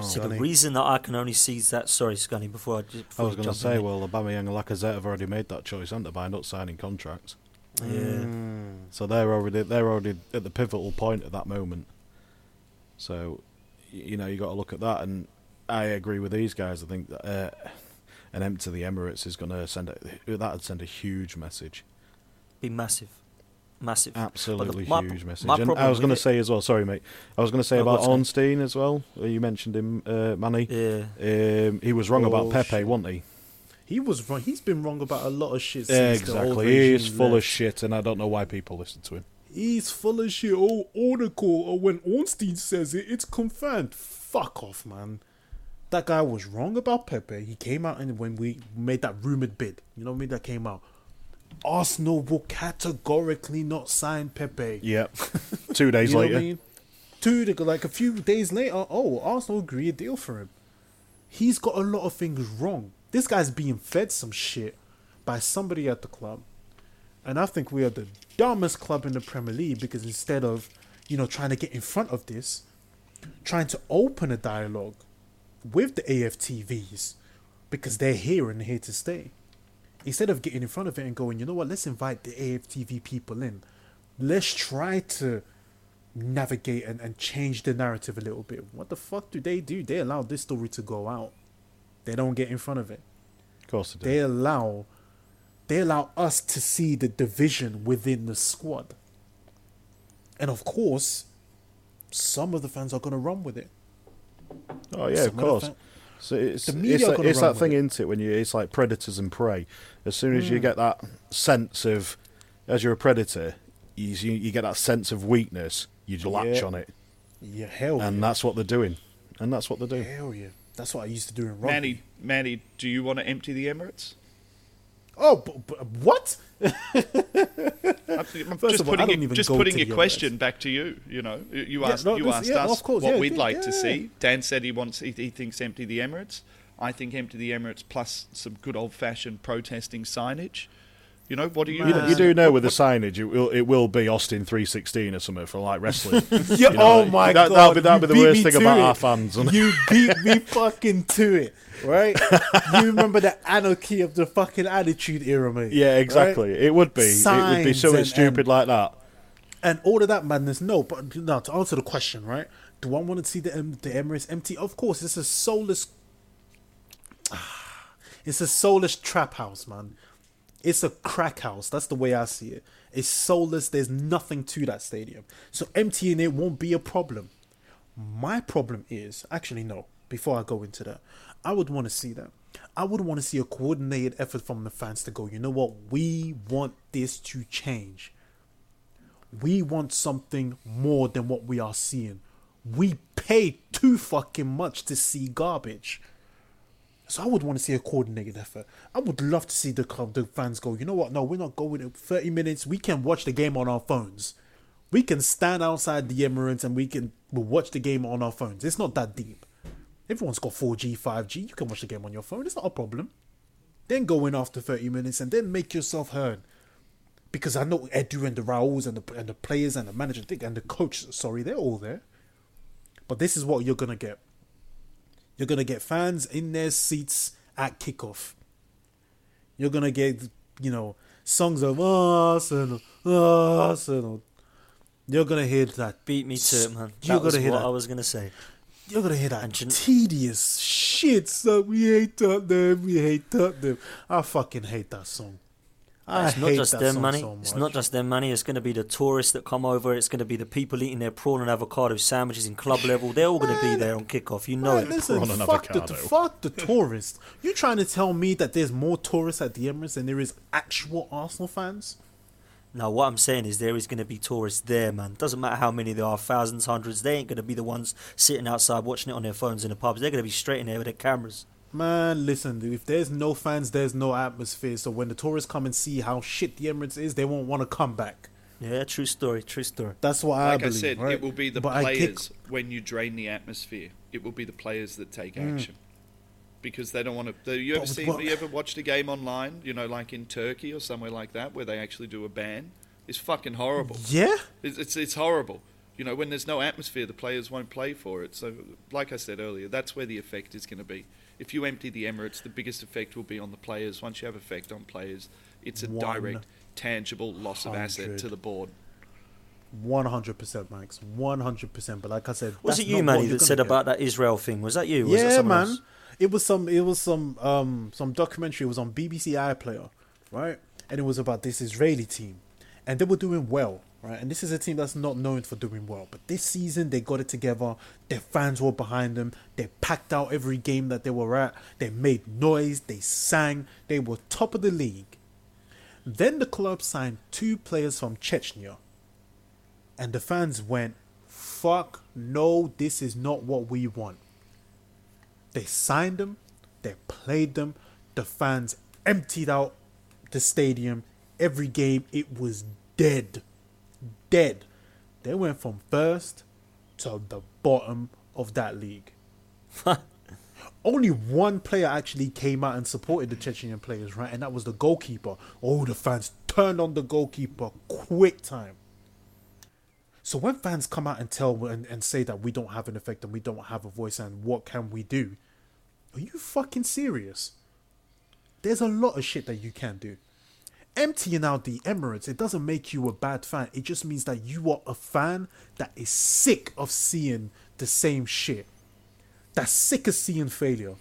So the reason that I can only see that, sorry, Scunny, before I just I was going to say, well, Aubameyang and Lacazette have already made that choice, haven't they, by not signing contracts? yeah, Mm. So they're already they're already at the pivotal point at that moment. So, you know, you got to look at that, and I agree with these guys. I think that uh, an empty the Emirates is going to send a, that'd send a huge message, be massive, massive. absolutely my- huge message. my And I was going to say as well. Sorry, mate. I was going to say Oh, about what's that? Ornstein as well. uh, You mentioned him, uh, Manny. Yeah, Um, he was wrong about Pepe, Bullshit. wasn't he? He was wrong. He's been wrong about a lot of shit. Yeah, Since The old exactly. He is regime full of shit, and I don't know why people listen to him. He's full of shit. Oh, article. Or when Ornstein says it, it's confirmed. Fuck off, man. That guy was wrong about Pepe. He came out and when we made that rumored bid, you know what I mean? That came out. Arsenal will categorically not sign Pepe. Yep. Two days you know later. what I mean? Two, to- like a few days later, oh, Arsenal agree a deal for him. He's got a lot of things wrong. This guy's being fed some shit by somebody at the club. And I think we are the dumbest club in the Premier League because instead of, you know, trying to get in front of this, trying to open a dialogue with the AFTVs because they're here and here to stay. Instead of getting in front of it and going, you know what, let's invite the AFTV people in. Let's try to navigate and, and change the narrative a little bit. What the fuck do they do? They allow this story to go out. They don't get in front of it. Of course they do. They allow they allow us to see the division within the squad. And of course, some of the fans are gonna run with it. Oh yeah, Some of course. fan- So it's The media it's, like, it's that thing it. into it when you it's like predators and prey. As soon as you Mm. get that sense of, as you're a predator, you you, you get that sense of weakness. You latch Yeah. on it, Yeah, hell and yeah. that's what they're doing, and that's what they're doing. hell yeah. That's what I used to do in rugby. Manny, Manny, do you want to empty the Emirates? Oh, but, but what? I'm First just of all, I putting, your, just putting to your the question back to you. You know, You- Yeah, asked no, you this- asked yeah, us course, what yeah, we'd like to see. Dan said he wants he, he thinks empty the Emirates. I think empty the Emirates plus some good old fashioned protesting signage. You know, what do you? You, Man. you do know with the signage, it will it will be Austin three sixteen or something for like wrestling. Yeah, You know, oh like, my that, god, That'll be, that'll you be the worst thing about it. our fans. You beat me fucking to it, right? you remember the anarchy of the fucking attitude era, mate? yeah, right? exactly. It would be. it would be Signs something and- stupid and- like that. and all of that madness. No, but now to answer the question, right? Do I want to see the em- the Emirates empty? Of course, it's a soulless. It's a soulless trap house, man. It's a crack house. That's the way I see it. It's soulless. There's nothing to that stadium, so emptying it won't be a problem. My problem is actually no. Before I go into that, I would want to see that. I would want to see a coordinated effort from the fans to go. You know what? We want this to change we want something more than what we are seeing. We pay too fucking much to see garbage. So I would want to see a coordinated effort. I would love to see the the fans go. You know what? No, we're not going in thirty minutes. We can watch the game on our phones. We can stand outside the Emirates and we can we'll watch the game on our phones. It's not that deep. Everyone's got four G, five G. You can watch the game on your phone. It's not a problem. Then go in after thirty minutes and then make yourself heard because I know Edu and the Raúls and the and the players and the manager and the coach. Sorry, they're all there. But this is what you're gonna get. You're gonna get fans in their seats at kickoff. You're gonna get you know songs of Arsenal, Arsenal. You're gonna hear that. Beat me to it, man. You're gonna hear what that. I was gonna say. You're gonna hear that And you- tedious shit. So we hate Tottenham. We hate Tottenham. I fucking hate that song. I it's not hate just that them song money. so it's not just their money. It's going to be the tourists that come over. It's going to be the people eating their prawn and avocado sandwiches in club level. They're all going to be there on kickoff. You know Man, it. listen, prawn and fuck the, avocado. fuck the tourists. You trying to tell me that there's more tourists at the Emirates than there is actual Arsenal fans? Now, what I'm saying is there is going to be tourists there, man. Doesn't matter how many there are, thousands, hundreds. They ain't going to be the ones sitting outside watching it on their phones in the pubs. They're going to be straight in there with their cameras. Man, listen, dude, if there's no fans, there's no atmosphere. So when the tourists come and see how shit the Emirates is, they won't want to come back. Yeah, true story, true story. That's what I like I believe. said, right? it will be the But I kick- players when you drain the atmosphere. It will be the players that take Mm. action because they don't want to. You ever But seen? what- You ever watched a game online? You know, like in Turkey or somewhere like that, where they actually do a ban. It's fucking horrible. Yeah, It's, it's it's horrible. You know, when there's no atmosphere, the players won't play for it. So, like I said earlier, that's where the effect is going to be. If you empty the Emirates, the biggest effect will be on the players. Once you have effect on players, it's a direct, tangible loss of asset to the board. one hundred percent, Max, one hundred percent. But like I said, Was it you, not Manny, that said get. about that Israel thing? Was that you? Was that yeah, someone man. else? It was some. It was some. Um, some documentary. It was on BBC iPlayer, right? And it was about this Israeli team, and they were doing well, right? And this is a team that's not known for doing well, but this season they got it together. Their fans were behind them. They packed out every game that they were at. They made noise. They sang. They were top of the league. Then the club signed two players from Chechnya, and the fans went, "Fuck no! This is not what we want." They signed them, they played them, the fans emptied out the stadium. Every game, it was dead. Dead. They went from first to the bottom of that league. Only one player actually came out and supported the Chechenian players, right? And that was the goalkeeper. Oh, the fans turned on the goalkeeper quick time. So when fans come out and tell and, and say that we don't have an effect and we don't have a voice and what can we do? Are you fucking serious? There's a lot of shit that you can do. Emptying out the Emirates, it doesn't make you a bad fan. It just means that you are a fan that is sick of seeing the same shit. That's sick of seeing failure.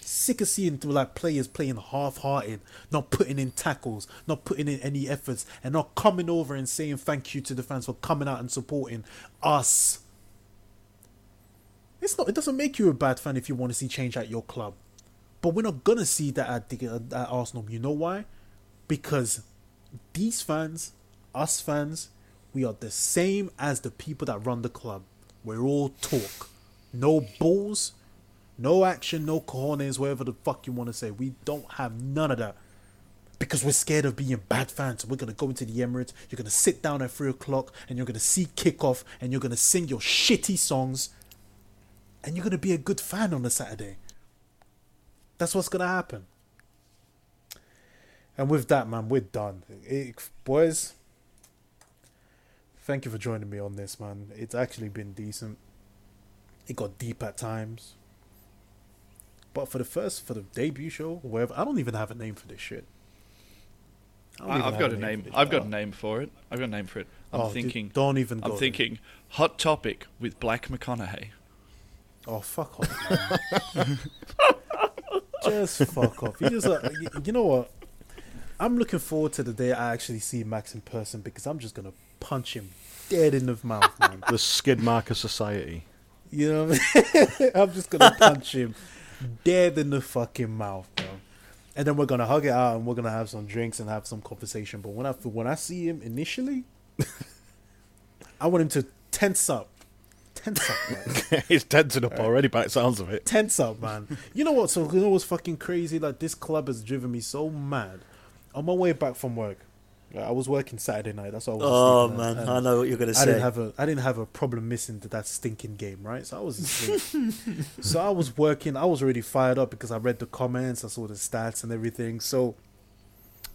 Sick of seeing like players playing half-hearted, not putting in tackles, not putting in any efforts, and not coming over and saying thank you to the fans for coming out and supporting us. It's not. It doesn't make you a bad fan if you want to see change at your club, but we're not gonna see that at, the, at Arsenal. You know why? Because these fans, us fans, we are the same as the people that run the club. We're all talk, no balls, no action, no cojones, whatever the fuck you want to say. We don't have none of that. because we're scared of being bad fans. We're gonna go into the Emirates. You're gonna sit down at three o'clock, and you're gonna see kickoff, and you're gonna sing your shitty songs, and you're gonna be a good fan on a Saturday. That's what's gonna happen. And with that, man, we're done. It, boys, thank you for joining me on this, man. It's actually been decent. It got deep at times. But for the first, for the debut show, whatever, I don't even have a name for this shit. I don't I, even I've got a for name. I've got a name for it. I've got a name for it. I'm Oh, dude, thinking. don't even I'm there. thinking hot topic with Black McConaughey. Oh fuck off, man. just fuck off. You just, uh, you, you know what? I'm looking forward to the day I actually see Max in person because I'm just gonna punch him dead in the mouth, man. The Skid Marker Society. You know what I mean? I'm just gonna punch him dead in the fucking mouth, bro. And then we're gonna hug it out and we're gonna have some drinks and have some conversation. But when I when I see him initially, I want him to tense up, tense up, man. He's tensing up already by the sounds of it. tense up, man. You know what? So you know what's fucking crazy? Like this club has driven me so mad. On my way back from work, I was working Saturday night. That's what I was. Oh man, and I know what you're gonna I say. didn't have a I didn't have a problem missing to that stinking game, right? So I was asleep. so I was working. I was already fired up because I read the comments, I saw the stats and everything. So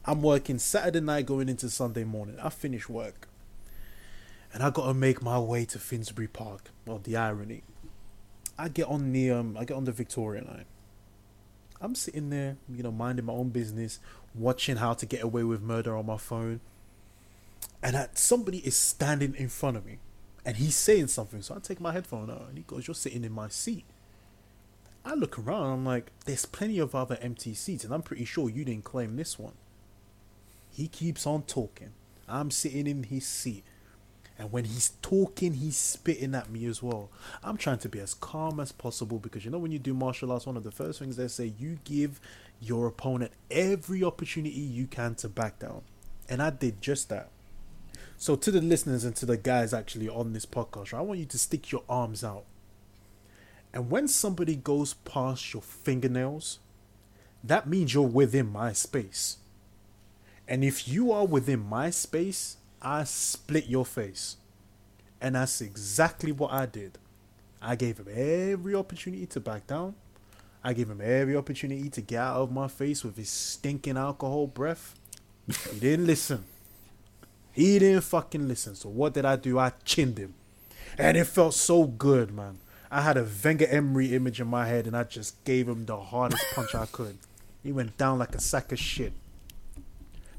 I'm working Saturday night going into Sunday morning. I finish work. And I gotta make my way to Finsbury Park. Well, the irony. I get on the um I get on the Victoria line. I'm sitting there, you know, minding my own business, watching how to get away with murder on my phone and that somebody is standing in front of me and he's saying something. So i take my headphone out and he goes you're sitting in my seat. I look around i'm like there's plenty of other empty seats and i'm pretty sure you didn't claim this one. He keeps on talking. I'm sitting in his seat and when he's talking he's spitting at me as well i'm trying to be as calm as possible because you know when you do martial arts one of the first things they say you give your opponent every opportunity you can to back down and i did just that so to the listeners and to the guys actually on this podcast, I want you to stick your arms out. And when somebody goes past your fingernails, that means you're within my space. And if you are within my space, I split your face. And that's exactly what I did. I gave him every opportunity to back down. I gave him every opportunity to get out of my face with his stinking alcohol breath. He didn't listen. He didn't fucking listen. So what did I do? I chinned him. And it felt so good, man. I had a Wenger Emery image in my head and I just gave him the hardest punch I could. He went down like a sack of shit.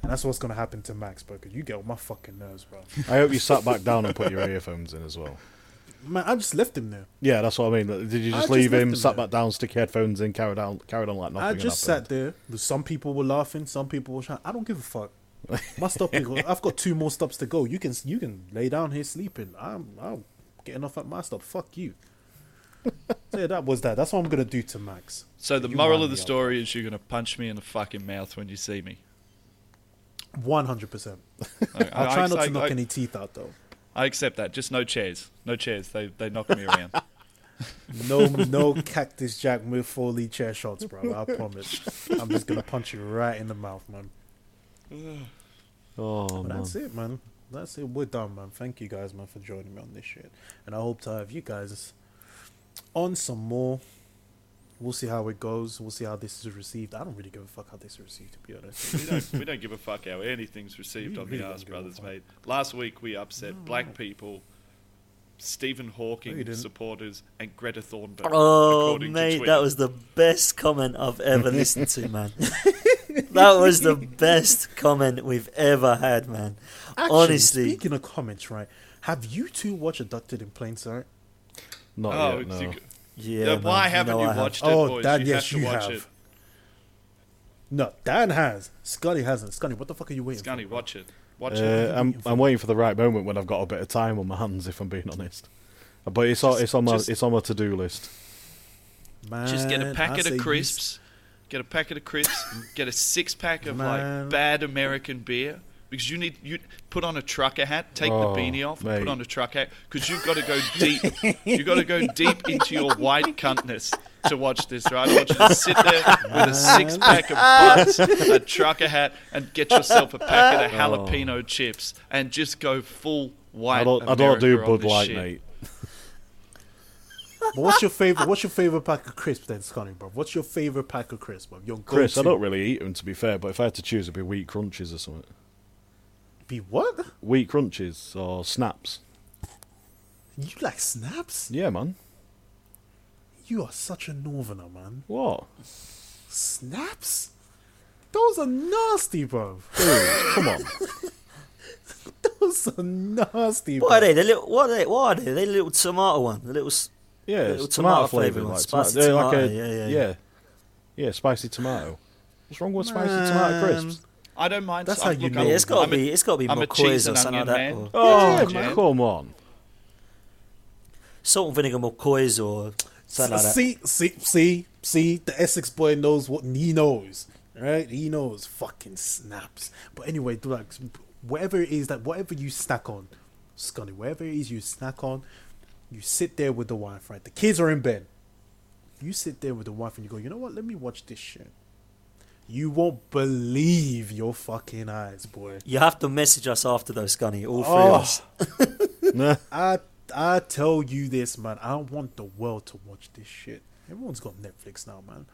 And that's what's gonna happen to Max, bro, because you get on my fucking nerves, bro. I hope you sat back down and put your earphones in as well. Man, I just left him there. Yeah, that's what I mean. Did you just just leave him, him sat there. back down, stick your headphones in, carried on, carried on like nothing? I just sat there. Some people were laughing, some people were shouting. I don't give a fuck. My stop I've got two more stops to go. You can you can lay down here sleeping. I'm I'm getting off at my stop. Fuck you. so yeah, that was that. That's what I'm gonna do to Max. So the You moral of the me up. story is you're going to punch me in the fucking mouth when you see me. One hundred percent. I, I'll I- try not I- to knock I- any teeth out though. I accept that. Just no chairs. No chairs. They they knock me around. No no cactus Jack with Foley chair shots, bro. I promise. I'm just gonna punch you right in the mouth, man. Oh But man, that's it, man. That's it. We're done, man. Thank you guys, man, for joining me on this shit. And I hope to have you guys on some more. We'll see how it goes. We'll see how this is received. I don't really give a fuck how this is received, to be honest. we don't we don't give a fuck how anything's received We on really the don't Ass Brothers, mate. Last week we upset black people, Stephen Hawking you didn't. supporters, and Greta Thunberg. Oh, mate, that was the best comment I've ever listened to, man. that was the best comment we've ever had, man. Actually, Honestly. speaking of comments, right? Have you two watched Abducted in Plain Sight? not Oh, yet. it's- No. Yeah, man, why haven't know you I have. watched it, Oh? Dad, you yes, have you have. it. No, Dan has. Scotty hasn't. Scotty, what the fuck are you waiting Scunny, for? bro? watch it. Watch Uh, it. I'm I'm waiting for the right moment when I've got a bit of time on my hands, if I'm being honest. But it's on it's on my just- it's on my to do list. Man, Just get a packet of crisps. Get a packet of crisps. get a six pack of Man. like bad American beer. Because you need you put on a trucker hat, take Oh, the beanie off, and mate. put on a trucker hat. Because you've got to go deep. you've got to go deep into your white cuntness. to watch this, right? I want you to sit there with a six pack of butts, a trucker hat, and get yourself a packet of oh. jalapeno chips, and just go full white. I don't, I don't do Bud this Light, shit. mate. But what's your favorite? What's your favorite pack of crisps then, Scotty, bro? What's your favorite pack of crisps, bro? Your Chris, I go-to. don't really eat them to be fair, but if I had to choose, it'd be wheat crunches or something. Be what? Wheat crunches or snaps. You like snaps? Yeah, man. You are such a northerner, man. What? Snaps? Those are nasty, bro. Dude, come on. Those are nasty, bro. What are they? The little, what are they? What are they? They little tomato one. The little. s- Yeah, Little tomato tomato flavoured flavour, one, like spicy tomato. they're like a, yeah, yeah, yeah, yeah. yeah, spicy tomato. What's wrong with spicy tomato crisps? I don't mind. That's I- how you look, know. Yeah, it's got to be. It's got to be I'm McCoy's or something like that. Or Oh, Yeah, come on. salt and vinegar McCoy's or something like that. see, see, see, see. The Essex boy knows what he knows, right? He knows fucking snaps. But anyway, do like whatever it is that whatever you snack on, Scunny, whatever it is you snack on, you sit there with the wife, right? The kids are in bed. You sit there with the wife and you go, you know what? Let me watch this shit. You won't believe your fucking eyes, boy. You have to message us after those, Scunny. All three Oh. of us. Nah. I I tell you this, man. I want the world to watch this shit. Everyone's got Netflix now, man.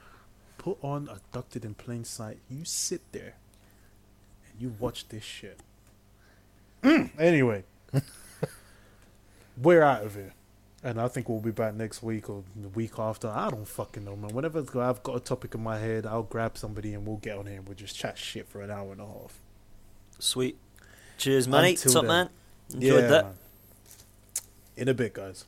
Put on Abducted in Plain Sight. You sit there and you watch this shit. Mm. anyway, we're out of here. And I think we'll be back next week or the week after. I don't fucking know, man. Whenever I've got a topic in my head, I'll grab somebody and we'll get on here and we'll just chat shit for an hour and a half. Sweet. Cheers, mate. Until Top then. man. Enjoyed yeah, that. man. In a bit, guys.